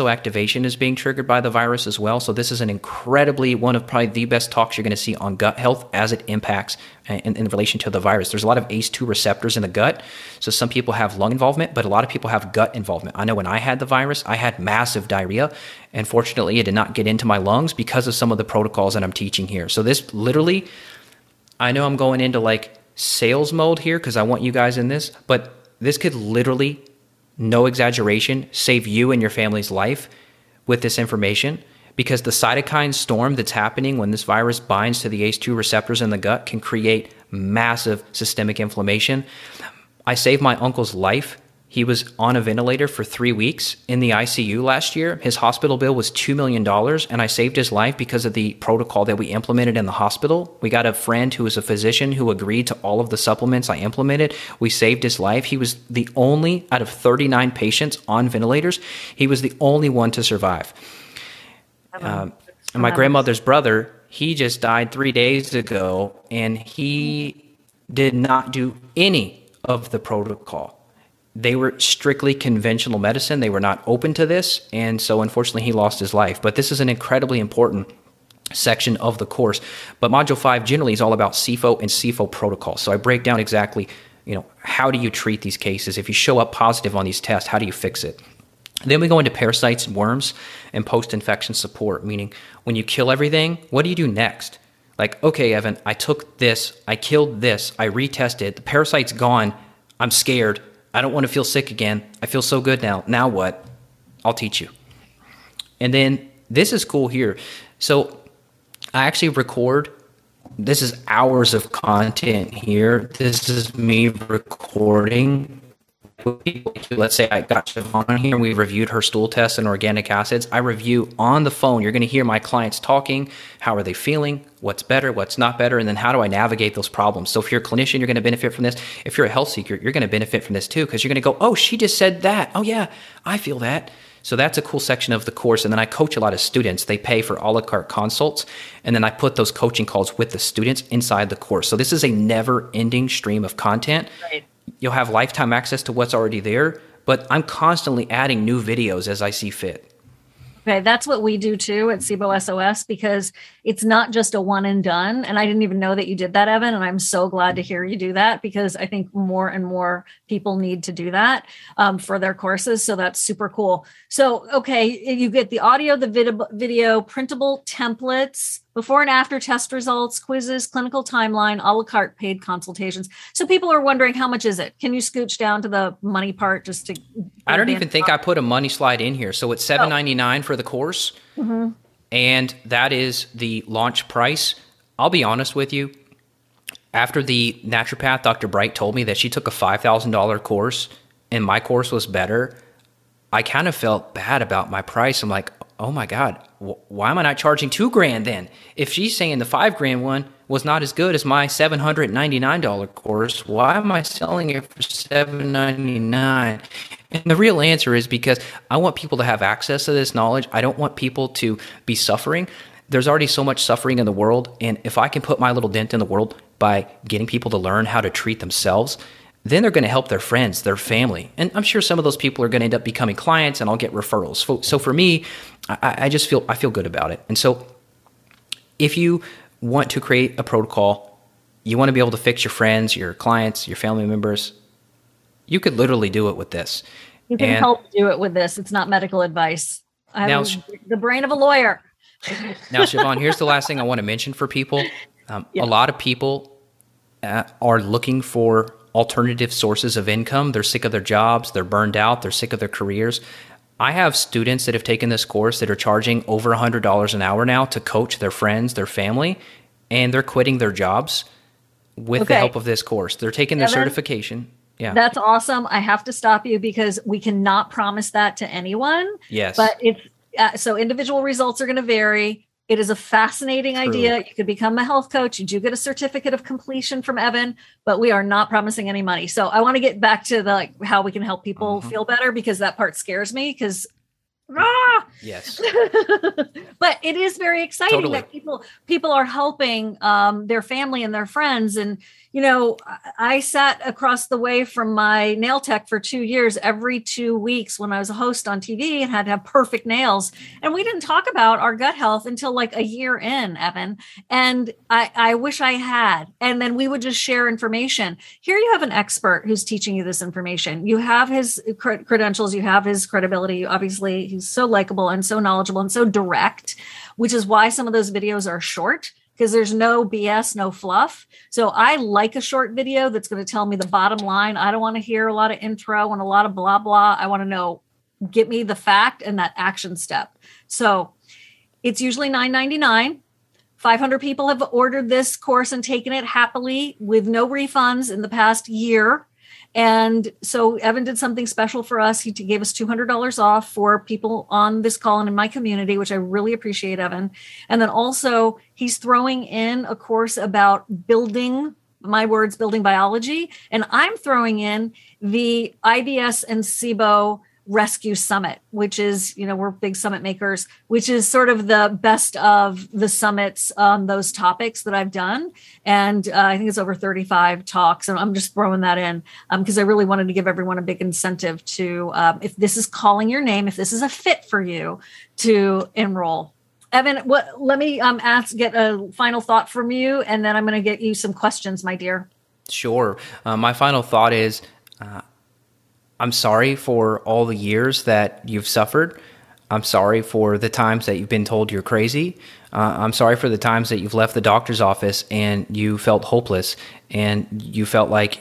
activation is being triggered by the virus as well. So this is an incredibly one of probably the best talks you're going to see on gut health as it impacts uh, in, in, relation to the virus. There's a lot of ACE2 receptors in the gut. So some people have lung involvement, but a lot of people have gut involvement. I know when I had the virus, I had massive diarrhea. And fortunately, it did not get into my lungs because of some of the protocols that I'm teaching here. So this literally, I know I'm going into like sales mode here because I want you guys in this, but this could literally no exaggeration, save you and your family's life with this information because the cytokine storm that's happening when this virus binds to the ACE2 receptors in the gut can create massive systemic inflammation. I saved my uncle's life he was on a ventilator for three weeks in the ICU last year. His hospital bill was $2 million, and I saved his life because of the protocol that we implemented in the hospital. We got a friend who was a physician who agreed to all of the supplements I implemented. We saved his life. He was the only, out of 39 patients on ventilators, he was the only one to survive. Um, and my grandmother's brother, he just died three days ago, and he did not do any of the protocol they were strictly conventional medicine. They were not open to this. And so, unfortunately, he lost his life. But this is an incredibly important section of the course. But Module 5 generally is all about SIFO and SIFO protocol. So I break down exactly, you know, how do you treat these cases? If you show up positive on these tests, how do you fix it? Then we go into parasites and worms and post infection support, meaning when you kill everything, what do you do next? Like, okay, Evan, I took this, I killed this, I retested, the parasite's gone, I'm scared, I don't want to feel sick again. I feel so good now. Now what? I'll teach you. And then this is cool here. So I actually record. This is hours of content here. This is me recording Let's say I got Shivan here and we reviewed her stool tests and organic acids. I review on the phone. You're going to hear my clients talking. How are they feeling? What's better? What's not better? And then how do I navigate those problems? So if you're a clinician, you're going to benefit from this. If you're a health seeker, you're going to benefit from this too because you're going to go, oh, she just said that. Oh, yeah, I feel that. So that's a cool section of the course. And then I coach a lot of students. They pay for a la carte consults. And then I put those coaching calls with the students inside the course. So this is a never ending stream of content. Right you'll have lifetime access to what's already there, but I'm constantly adding new videos as I see fit. Okay, that's what we do too at SIBO SOS because it's not just a one and done. And I didn't even know that you did that, Evan. And I'm so glad to hear you do that because I think more and more people need to do that um, for their courses. So that's super cool. So, okay, you get the audio, the video, video printable templates, before and after test results, quizzes, clinical timeline, a la carte paid consultations. So people are wondering how much is it? Can you scooch down to the money part just to? I don't even think I put a money slide in here. So it's seven ninety nine oh. for the course, mm-hmm. and that is the launch price. I'll be honest with you. After the naturopath, Dr. Bright, told me that she took a five thousand dollar course and my course was better, I kind of felt bad about my price. I'm like, oh my God, why am I not charging two grand then? If she's saying the five grand one was not as good as my $799 course, why am I selling it for 799? And the real answer is because I want people to have access to this knowledge. I don't want people to be suffering. there's already so much suffering in the world. And if I can put my little dent in the world by getting people to learn how to treat themselves, then they're going to help their friends, their family. And I'm sure some of those people are going to end up becoming clients and I'll get referrals. So for me, I, I just feel, I feel good about it. And so if you want to create a protocol, you want to be able to fix your friends, your clients, your family members, you could literally do it with this. You can and help do it with this. It's not medical advice. I now, the brain of a lawyer. now, Shivan, here's the last thing I want to mention for people. Um, yeah. A lot of people uh, are looking for alternative sources of income. They're sick of their jobs, they're burned out, they're sick of their careers. I have students that have taken this course that are charging over $100 an hour now to coach their friends, their family, and they're quitting their jobs with okay. the help of this course. They're taking their certification. Yeah. That's awesome. I have to stop you because we cannot promise that to anyone. Yes. But it's uh, so individual results are going to vary. It is a fascinating True. idea. You could become a health coach. You do get a certificate of completion from Evan, but we are not promising any money. So I want to get back to the like how we can help people uh-huh. feel better because that part scares me because ah! yes but it is very exciting totally. that people people are helping um, their family and their friends and you know, I sat across the way from my nail tech for two years every two weeks when I was a host on TV and had to have perfect nails. And we didn't talk about our gut health until like a year in, Evan. And I, I wish I had. And then we would just share information. Here you have an expert who's teaching you this information. You have his credentials, you have his credibility. Obviously, he's so likable and so knowledgeable and so direct, which is why some of those videos are short because there's no BS, no fluff. So I like a short video that's going to tell me the bottom line. I don't want to hear a lot of intro and a lot of blah, blah. I want to know, get me the fact and that action step. So it's usually $9.99. 500 people have ordered this course and taken it happily with no refunds in the past year. And so Evan did something special for us. He gave us $200 off for people on this call and in my community, which I really appreciate, Evan. And then also, he's throwing in a course about building my words, building biology. And I'm throwing in the IBS and SIBO Rescue Summit, which is, you know, we're big summit makers, which is sort of the best of the summits on those topics that I've done. And uh, I think it's over 35 talks. And I'm just throwing that in because um, I really wanted to give everyone a big incentive to, um, if this is calling your name, if this is a fit for you, to enroll. Evan, what? Let me um, ask, get a final thought from you, and then I'm going to get you some questions, my dear. Sure. Uh, my final thought is uh, I'm sorry for all the years that you've suffered. I'm sorry for the times that you've been told you're crazy. Uh, I'm sorry for the times that you've left the doctor's office and you felt hopeless and you felt like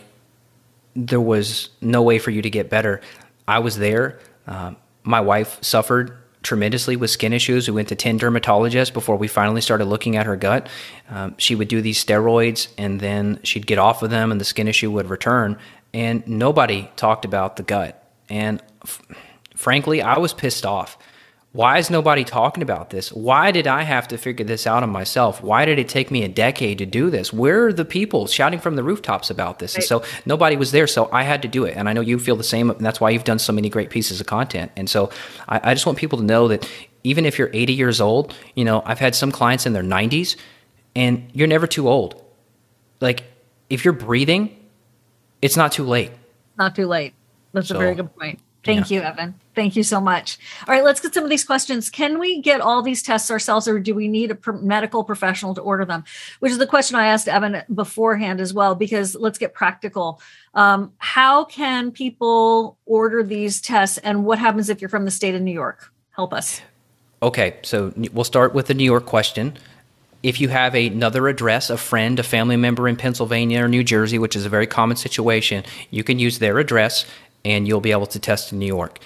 there was no way for you to get better. I was there. Uh, my wife suffered tremendously with skin issues. We went to 10 dermatologists before we finally started looking at her gut. Um, she would do these steroids and then she'd get off of them and the skin issue would return and nobody talked about the gut. And f- frankly, I was pissed off. Why is nobody talking about this? Why did I have to figure this out on myself? Why did it take me a decade to do this? Where are the people shouting from the rooftops about this? And so nobody was there, so I had to do it. And I know you feel the same, and that's why you've done so many great pieces of content. And so I, I just want people to know that even if you're 80 years old, you know, I've had some clients in their 90s, and you're never too old. Like, if you're breathing, it's not too late. Not too late. That's so, a very good point. Thank yeah. you, Evan. Thank you so much. All right, let's get some of these questions. Can we get all these tests ourselves, or do we need a medical professional to order them? Which is the question I asked Evan beforehand as well, because let's get practical. Um, how can people order these tests, and what happens if you're from the state of New York? Help us. Okay, so we'll start with the New York question if you have another address, a friend, a family member in Pennsylvania or New Jersey, which is a very common situation, you can use their address and you'll be able to test in New York.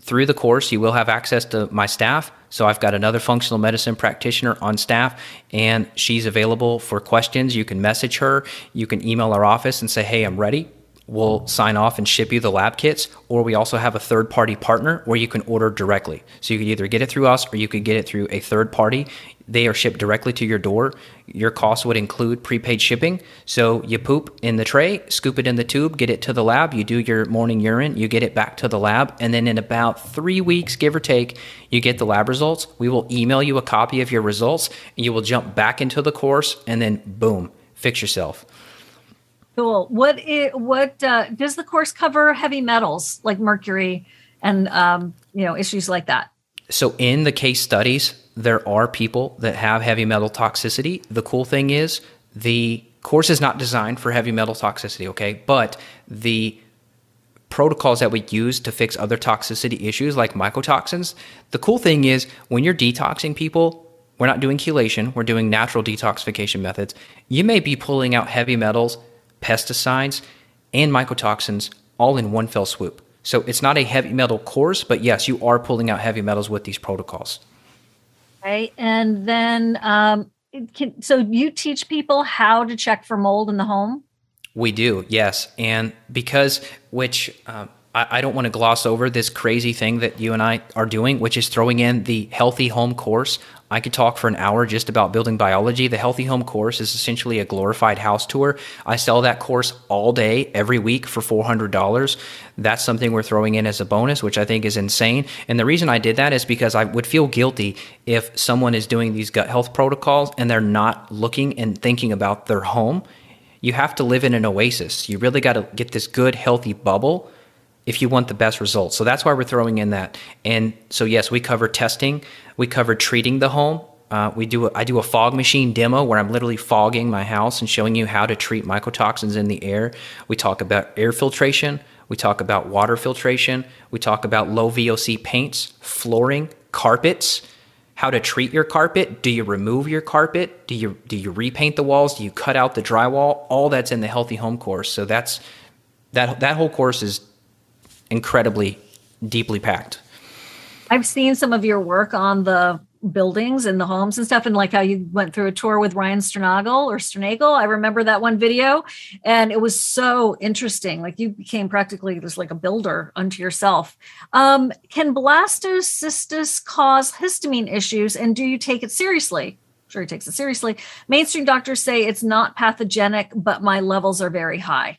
Through the course, you will have access to my staff. So I've got another functional medicine practitioner on staff, and she's available for questions. You can message her, you can email our office and say, Hey, I'm ready. we'll sign off and ship you the lab kits, or we also have a third party partner where you can order directly. So you can either get it through us or you could get it through a third party. They are shipped directly to your door. Your cost would include prepaid shipping. So you poop in the tray, scoop it in the tube, get it to the lab, you do your morning urine, you get it back to the lab, and then in about three weeks, give or take, you get the lab results. We will email you a copy of your results, and you will jump back into the course, and then boom, fix yourself. Cool. What is, what uh, does the course cover? Heavy metals like mercury and um, you know issues like that. So in the case studies, there are people that have heavy metal toxicity. The cool thing is the course is not designed for heavy metal toxicity, okay? But the protocols that we use to fix other toxicity issues like mycotoxins, the cool thing is when you're detoxing people, we're not doing chelation, we're doing natural detoxification methods. You may be pulling out heavy metals pesticides, and mycotoxins all in one fell swoop. So it's not a heavy metal course, but yes, you are pulling out heavy metals with these protocols. Okay. And then, um, can, so you teach people how to check for mold in the home? We do, yes. And because, which um, I, I don't want to gloss over this crazy thing that you and I are doing, which is throwing in the healthy home course I could talk for an hour just about building biology. The Healthy Home course is essentially a glorified house tour. I sell that course all day, every week for $400. That's something we're throwing in as a bonus, which I think is insane. And the reason I did that is because I would feel guilty if someone is doing these gut health protocols and they're not looking and thinking about their home. You have to live in an oasis. You really got to get this good, healthy bubble if you want the best results. So that's why we're throwing in that. And so yes, we cover testing, we cover treating the home. Uh, we do a, I do a fog machine demo where I'm literally fogging my house and showing you how to treat mycotoxins in the air. We talk about air filtration. We talk about water filtration. We talk about low VOC paints, flooring, carpets, how to treat your carpet. Do you remove your carpet? Do you do you repaint the walls? Do you cut out the drywall? All that's in the healthy home course. So that's that that whole course is incredibly deeply packed. I've seen some of your work on the buildings and the homes and stuff, and like how you went through a tour with Ryan Sternagel or Sternagel. I remember that one video, and it was so interesting. Like you became practically just like a builder unto yourself. Um, can blastocystis cause histamine issues, and do you take it seriously? sure, he takes it seriously. Mainstream doctors say it's not pathogenic, but my levels are very high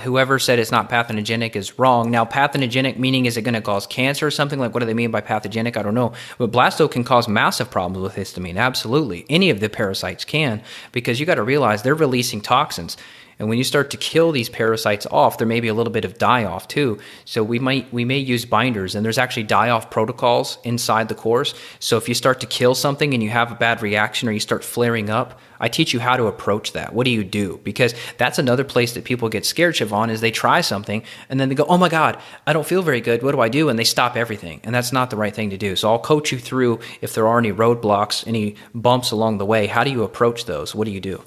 whoever said it's not pathogenic is wrong. Now, pathogenic meaning is it going to cause cancer or something? Like, what do they mean by pathogenic? I don't know. But blasto can cause massive problems with histamine. Absolutely. Any of the parasites can, because you got to realize they're releasing toxins. And when you start to kill these parasites off, there may be a little bit of die off too. So we might we may use binders, and there's actually die off protocols inside the course. So if you start to kill something and you have a bad reaction or you start flaring up, I teach you how to approach that. What do you do? Because that's another place that people get scared, Shivan, is they try something and then they go, oh my God, I don't feel very good. What do I do? And they stop everything. And that's not the right thing to do. So I'll coach you through if there are any roadblocks, any bumps along the way. How do you approach those? What do you do?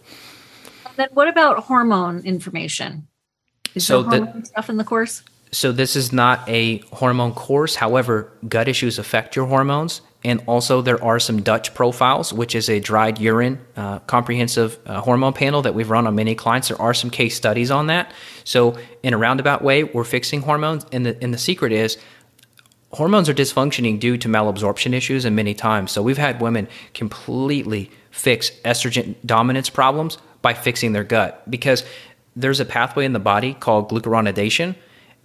Then what about hormone information? Is so there hormone the, stuff in the course? So this is not a hormone course. However, gut issues affect your hormones. And also, there are some Dutch profiles, which is a dried urine uh, comprehensive uh, hormone panel that we've run on many clients. There are some case studies on that. So, in a roundabout way, we're fixing hormones. And the, and the secret is hormones are dysfunctioning due to malabsorption issues, and many times. So, we've had women completely fix estrogen dominance problems by fixing their gut because there's a pathway in the body called glucuronidation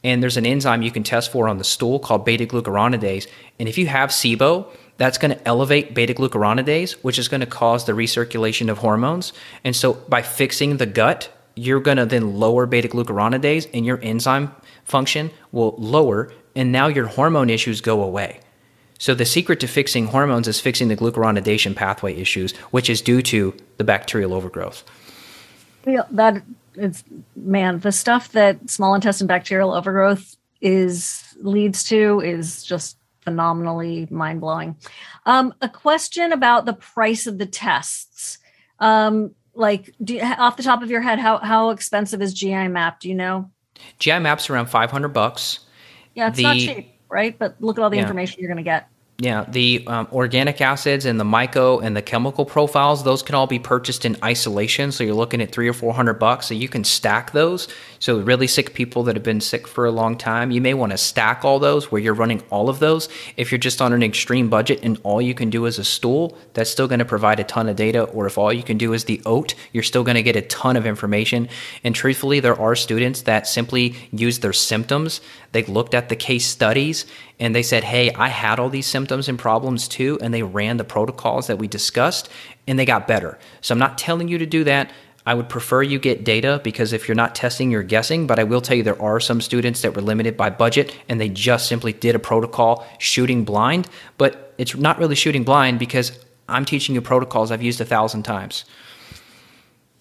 and there's an enzyme you can test for on the stool called beta glucuronidase and if you have SIBO that's going to elevate beta glucuronidase which is going to cause the recirculation of hormones. And so by fixing the gut you're going to then lower beta glucuronidase and your enzyme function will lower and now your hormone issues go away. So the secret to fixing hormones is fixing the glucuronidation pathway issues which is due to the bacterial overgrowth. That it's man, the stuff that small intestine bacterial overgrowth is leads to is just phenomenally mind blowing. Um, a question about the price of the tests. Um, like, do you, off the top of your head, how how expensive is GI Map? Do you know? GI Map's around five hundred bucks. Yeah, it's the, not cheap, right? But look at all the yeah. information you're going to get. Yeah, the um, organic acids and the myco and the chemical profiles, those can all be purchased in isolation. So you're looking at three or four hundred bucks. So you can stack those. So really sick people that have been sick for a long time, you may want to stack all those where you're running all of those. If you're just on an extreme budget and all you can do is a stool, that's still going to provide a ton of data. Or if all you can do is the oat, you're still going to get a ton of information. And truthfully, there are students that simply use their symptoms. They looked at the case studies and they said, Hey, I had all these symptoms and problems too. And they ran the protocols that we discussed and they got better. So I'm not telling you to do that. I would prefer you get data because if you're not testing, you're guessing. But I will tell you there are some students that were limited by budget and they just simply did a protocol shooting blind. But it's not really shooting blind because I'm teaching you protocols I've used a thousand times.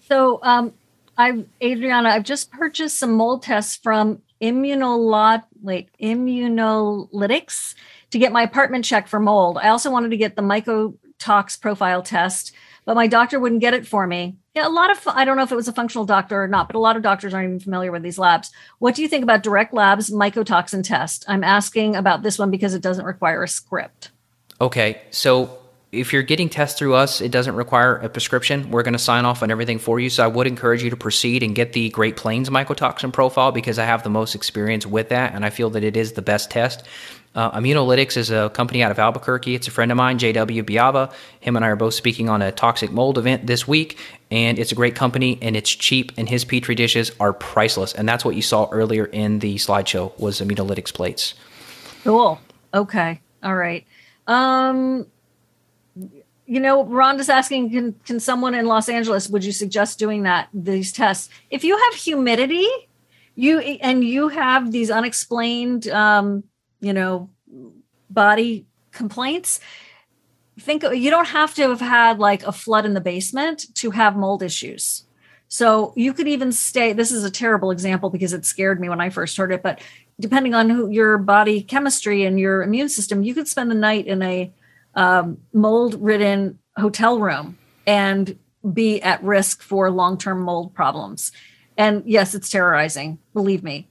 So, um, I've Adriana, I've just purchased some mold tests from Immunolot, wait, Immunolytics to get my apartment checked for mold. I also wanted to get the mycotox profile test, but my doctor wouldn't get it for me. Yeah, a lot of I don't know if it was a functional doctor or not, but a lot of doctors aren't even familiar with these labs. What do you think about Direct Labs mycotoxin test? I'm asking about this one because it doesn't require a script. Okay, so if you're getting tests through us, it doesn't require a prescription. We're going to sign off on everything for you. So I would encourage you to proceed and get the Great Plains mycotoxin profile because I have the most experience with that and I feel that it is the best test. Uh, Immunolytics is a company out of Albuquerque. It's a friend of mine, JW Biava. Him and I are both speaking on a toxic mold event this week, and it's a great company and it's cheap. And his petri dishes are priceless, and that's what you saw earlier in the slideshow was Immunolytics plates. Cool. Okay. All right. Um, you know, Rhonda's asking, can, can someone in Los Angeles, would you suggest doing that, these tests? If you have humidity, you and you have these unexplained, um, you know, body complaints, think you don't have to have had like a flood in the basement to have mold issues. So you could even stay. This is a terrible example because it scared me when I first heard it, but depending on who, your body chemistry and your immune system, you could spend the night in a um, mold ridden hotel room and be at risk for long term mold problems. And yes, it's terrorizing. Believe me.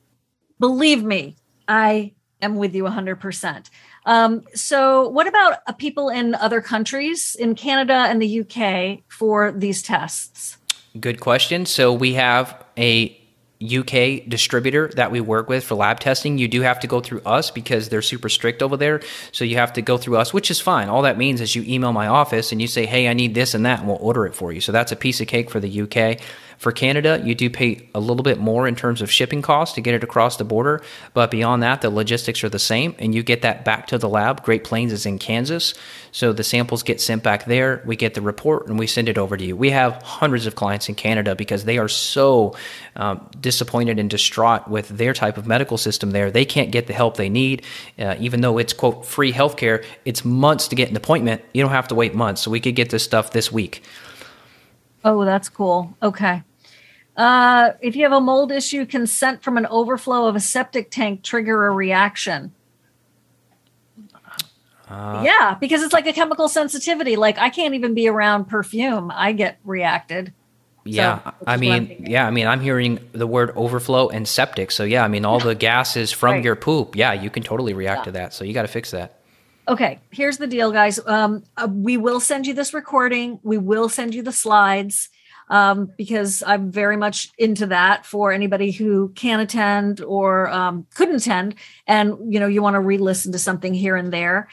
Believe me, I am with you 100%. Um, so, what about uh, people in other countries, in Canada and the UK, for these tests? Good question. So, we have a UK distributor that we work with for lab testing, you do have to go through us because they're super strict over there. So you have to go through us, which is fine. All that means is you email my office and you say, hey, I need this and that, and we'll order it for you. So that's a piece of cake for the UK. For Canada, you do pay a little bit more in terms of shipping costs to get it across the border, but beyond that, the logistics are the same, and you get that back to the lab. Great Plains is in Kansas, so the samples get sent back there. We get the report and we send it over to you. We have hundreds of clients in Canada because they are so um, disappointed and distraught with their type of medical system there. They can't get the help they need, uh, even though it's quote free healthcare. It's months to get an appointment. You don't have to wait months, so we could get this stuff this week. Oh, that's cool. Okay. Uh, if you have a mold issue, consent from an overflow of a septic tank trigger a reaction. Uh, yeah, because it's like a chemical sensitivity. Like I can't even be around perfume; I get reacted. Yeah, so, I mean, yeah, I mean, I'm hearing the word overflow and septic. So yeah, I mean, all the gases from right. your poop. Yeah, you can totally react yeah. to that. So you got to fix that. Okay, here's the deal, guys. Um, uh, we will send you this recording. We will send you the slides um, because I'm very much into that for anybody who can attend or um, couldn't attend, and you know you want to re-listen to something here and there.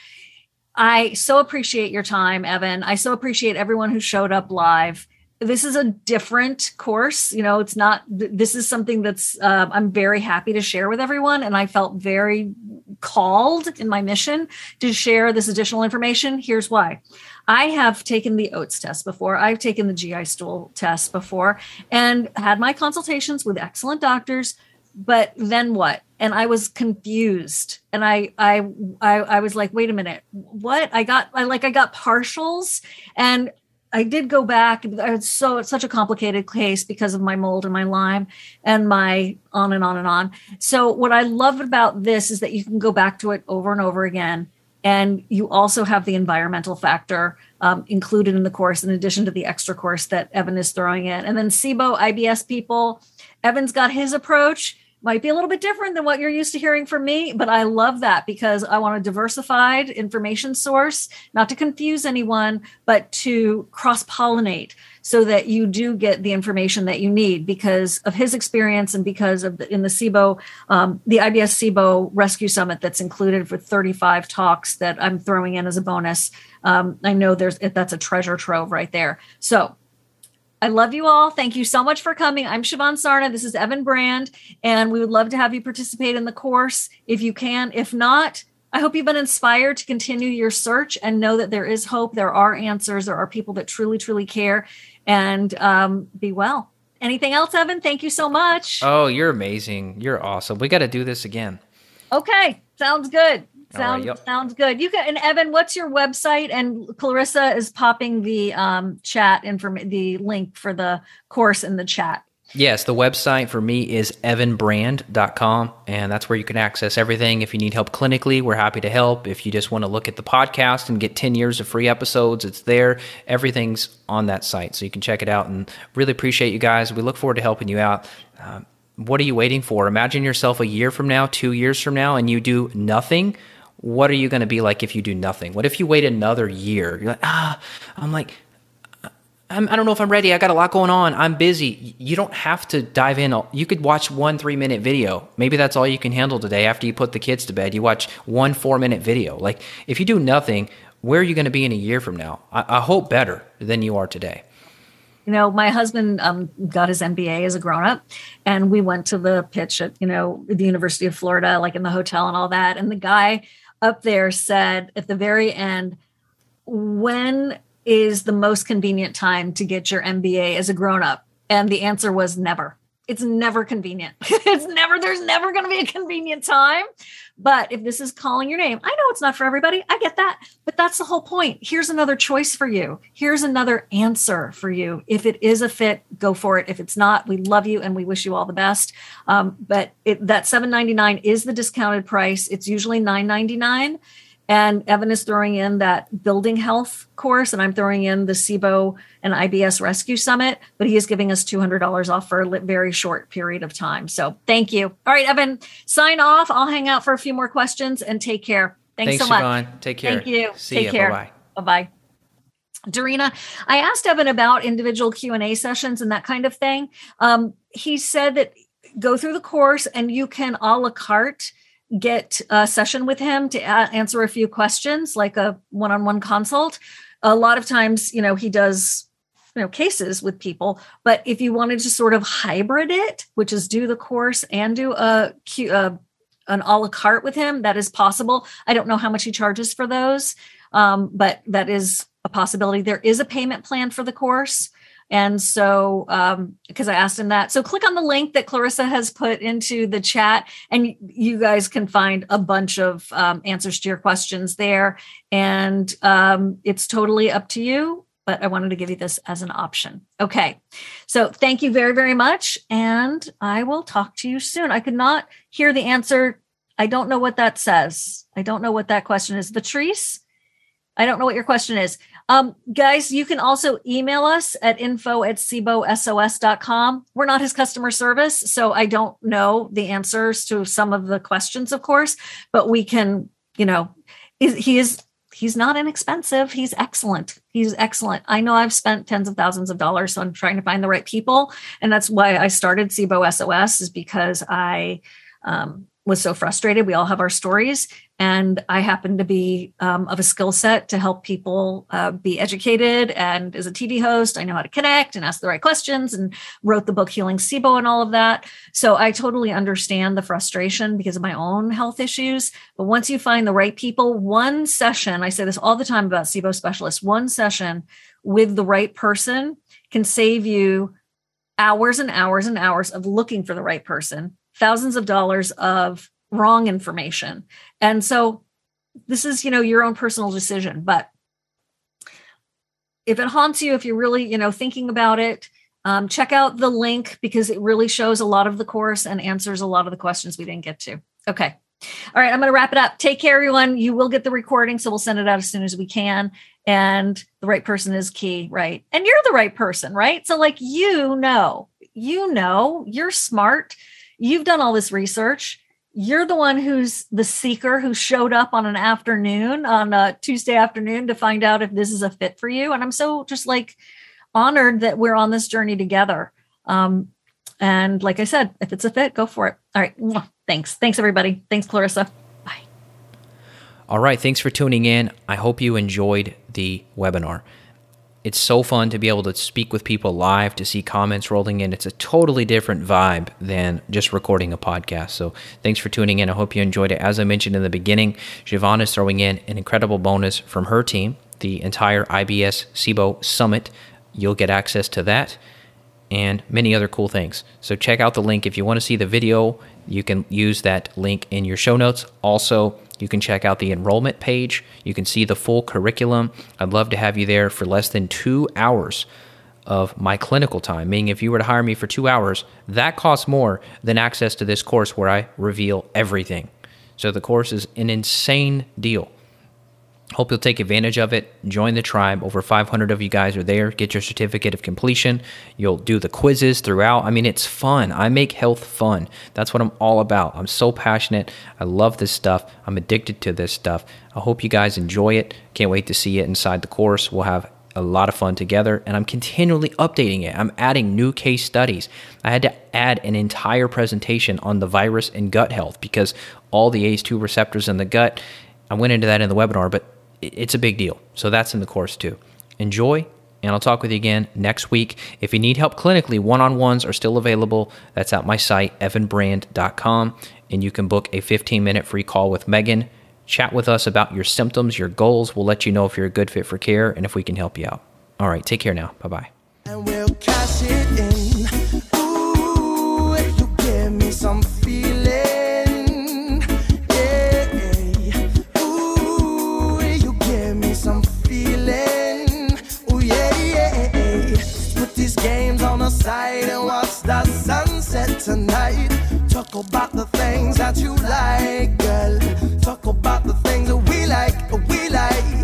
I so appreciate your time, Evan. I so appreciate everyone who showed up live this is a different course you know it's not this is something that's uh, i'm very happy to share with everyone and i felt very called in my mission to share this additional information. Here's why. I have taken the oats test before. I've taken the gi stool test before and had my consultations with excellent doctors but then what? And i was confused. And I, I i i was like wait a minute. What? I got i like i got partials and I did go back. It's so it's such a complicated case because of my mold and my Lyme and my on and on and on. So what I love about this is that you can go back to it over and over again, and you also have the environmental factor um, included in the course, in addition to the extra course that Evan is throwing in. And then SIBO IBS people, Evan's got his approach. Might be a little bit different than what you're used to hearing from me, but I love that because I want a diversified information source, not to confuse anyone, but to cross pollinate so that you do get the information that you need because of his experience and because of the, in the SIBO, um, the IBS SIBO Rescue Summit that's included for 35 talks that I'm throwing in as a bonus. Um, I know there's that's a treasure trove right there. So I love you all. Thank you so much for coming. I'm Shivan Sarna. This is Evan Brand, and we would love to have you participate in the course if you can. If not, I hope you've been inspired to continue your search and know that there is hope. There are answers. There are people that truly, truly care. And um, be well. Anything else, Evan? Thank you so much. Oh, you're amazing. You're awesome. We got to do this again. Okay. Sounds good. Sounds right, sounds good. You can and Evan, what's your website? And Clarissa is popping the um, chat inform the link for the course in the chat. Yes, the website for me is evanbrand.com, and that's where you can access everything. If you need help clinically, we're happy to help. If you just want to look at the podcast and get 10 years of free episodes, it's there. Everything's on that site, so you can check it out. And really appreciate you guys. We look forward to helping you out. Uh, what are you waiting for? Imagine yourself a year from now, two years from now, and you do nothing what are you going to be like if you do nothing? What if you wait another year? You're like, ah, I'm like, I'm, I do not know if I'm ready. I got a lot going on. I'm busy. You don't have to dive in. You could watch one three minute video. Maybe that's all you can handle today after you put the kids to bed. You watch one four minute video. Like, if you do nothing, where are you going to be in a year from now? I, I hope better than you are today. You know, my husband um, got his MBA as a grown up, and we went to the pitch at, you know, the University of Florida, like in the hotel and all that. And the guy up there said at the very end, when is the most convenient time to get your MBA as a grown up? And the answer was never. It's never convenient. it's never, there's never going to be a convenient time. But if this is calling your name, I know it's not for everybody. I get that. But that's the whole point. Here's another choice for you. Here's another answer for you. If it is a fit, go for it. If it's not, we love you and we wish you all the best. Um, but it, that 7.99 is the discounted price. It's usually 9.99 and Evan is throwing in that building health course, and I'm throwing in the SIBO and IBS Rescue Summit, but he is giving us $200 off for a very short period of time. So thank you. All right, Evan, sign off. I'll hang out for a few more questions and take care. Thanks, Thanks so much. Take care. Thank you. See take care. Bye bye. Bye Darina, I asked Evan about individual Q and A sessions and that kind of thing. Um, he said that go through the course and you can a la carte get a session with him to a- answer a few questions, like a one-on-one consult. A lot of times, you know, he does you know cases with people but if you wanted to sort of hybrid it which is do the course and do a, a an a la carte with him that is possible. I don't know how much he charges for those um, but that is a possibility. There is a payment plan for the course and so, because um, I asked him that. So, click on the link that Clarissa has put into the chat, and you guys can find a bunch of um, answers to your questions there. And um, it's totally up to you, but I wanted to give you this as an option. Okay. So, thank you very, very much. And I will talk to you soon. I could not hear the answer. I don't know what that says. I don't know what that question is. Patrice, I don't know what your question is. Um, guys, you can also email us at info at sibosos.com. We're not his customer service, so I don't know the answers to some of the questions, of course, but we can, you know, he is he's not inexpensive. He's excellent. He's excellent. I know I've spent tens of thousands of dollars on trying to find the right people. And that's why I started SIBO SOS is because I um, was so frustrated. We all have our stories. And I happen to be um, of a skill set to help people uh, be educated. And as a TV host, I know how to connect and ask the right questions and wrote the book Healing SIBO and all of that. So I totally understand the frustration because of my own health issues. But once you find the right people, one session, I say this all the time about SIBO specialists, one session with the right person can save you hours and hours and hours of looking for the right person, thousands of dollars of wrong information. And so this is, you know, your own personal decision, but if it haunts you, if you're really, you know, thinking about it, um, check out the link because it really shows a lot of the course and answers a lot of the questions we didn't get to. Okay. All right, I'm going to wrap it up. Take care, everyone. You will get the recording, so we'll send it out as soon as we can. And the right person is key, right? And you're the right person, right? So, like, you know, you know, you're smart you've done all this research. You're the one who's the seeker who showed up on an afternoon, on a Tuesday afternoon to find out if this is a fit for you. And I'm so just like honored that we're on this journey together. Um, and like I said, if it's a fit, go for it. All right. Thanks. Thanks, everybody. Thanks, Clarissa. Bye. All right. Thanks for tuning in. I hope you enjoyed the webinar. It's so fun to be able to speak with people live, to see comments rolling in. It's a totally different vibe than just recording a podcast. So thanks for tuning in. I hope you enjoyed it. As I mentioned in the beginning, Shivan is throwing in an incredible bonus from her team, the entire IBS SIBO Summit. You'll get access to that and many other cool things. So check out the link if you want to see the video. You can use that link in your show notes. Also, you can check out the enrollment page. You can see the full curriculum. I'd love to have you there for less than two hours of my clinical time. Meaning, if you were to hire me for two hours, that costs more than access to this course where I reveal everything. So the course is an insane deal. Hope you'll take advantage of it. Join the tribe. Over 500 of you guys are there. Get your certificate of completion. You'll do the quizzes throughout. I mean, it's fun. I make health fun. That's what I'm all about. I'm so passionate. I love this stuff. I'm addicted to this stuff. I hope you guys enjoy it. Can't wait to see it inside the course. We'll have a lot of fun together, and I'm continually updating it. I'm adding new case studies. I had to add an entire presentation on the virus and gut health because all the ACE2 receptors in the gut. I went into that in the webinar, but it's a big deal. So that's in the course too. Enjoy, and I'll talk with you again next week. If you need help clinically, one on ones are still available. That's at my site, evanbrand.com, and you can book a 15 minute free call with Megan. Chat with us about your symptoms, your goals. We'll let you know if you're a good fit for care and if we can help you out. All right, take care now. Bye bye. outside and watch the sunset tonight. Talk about the things that you like, girl. Talk about the things that we like, we like.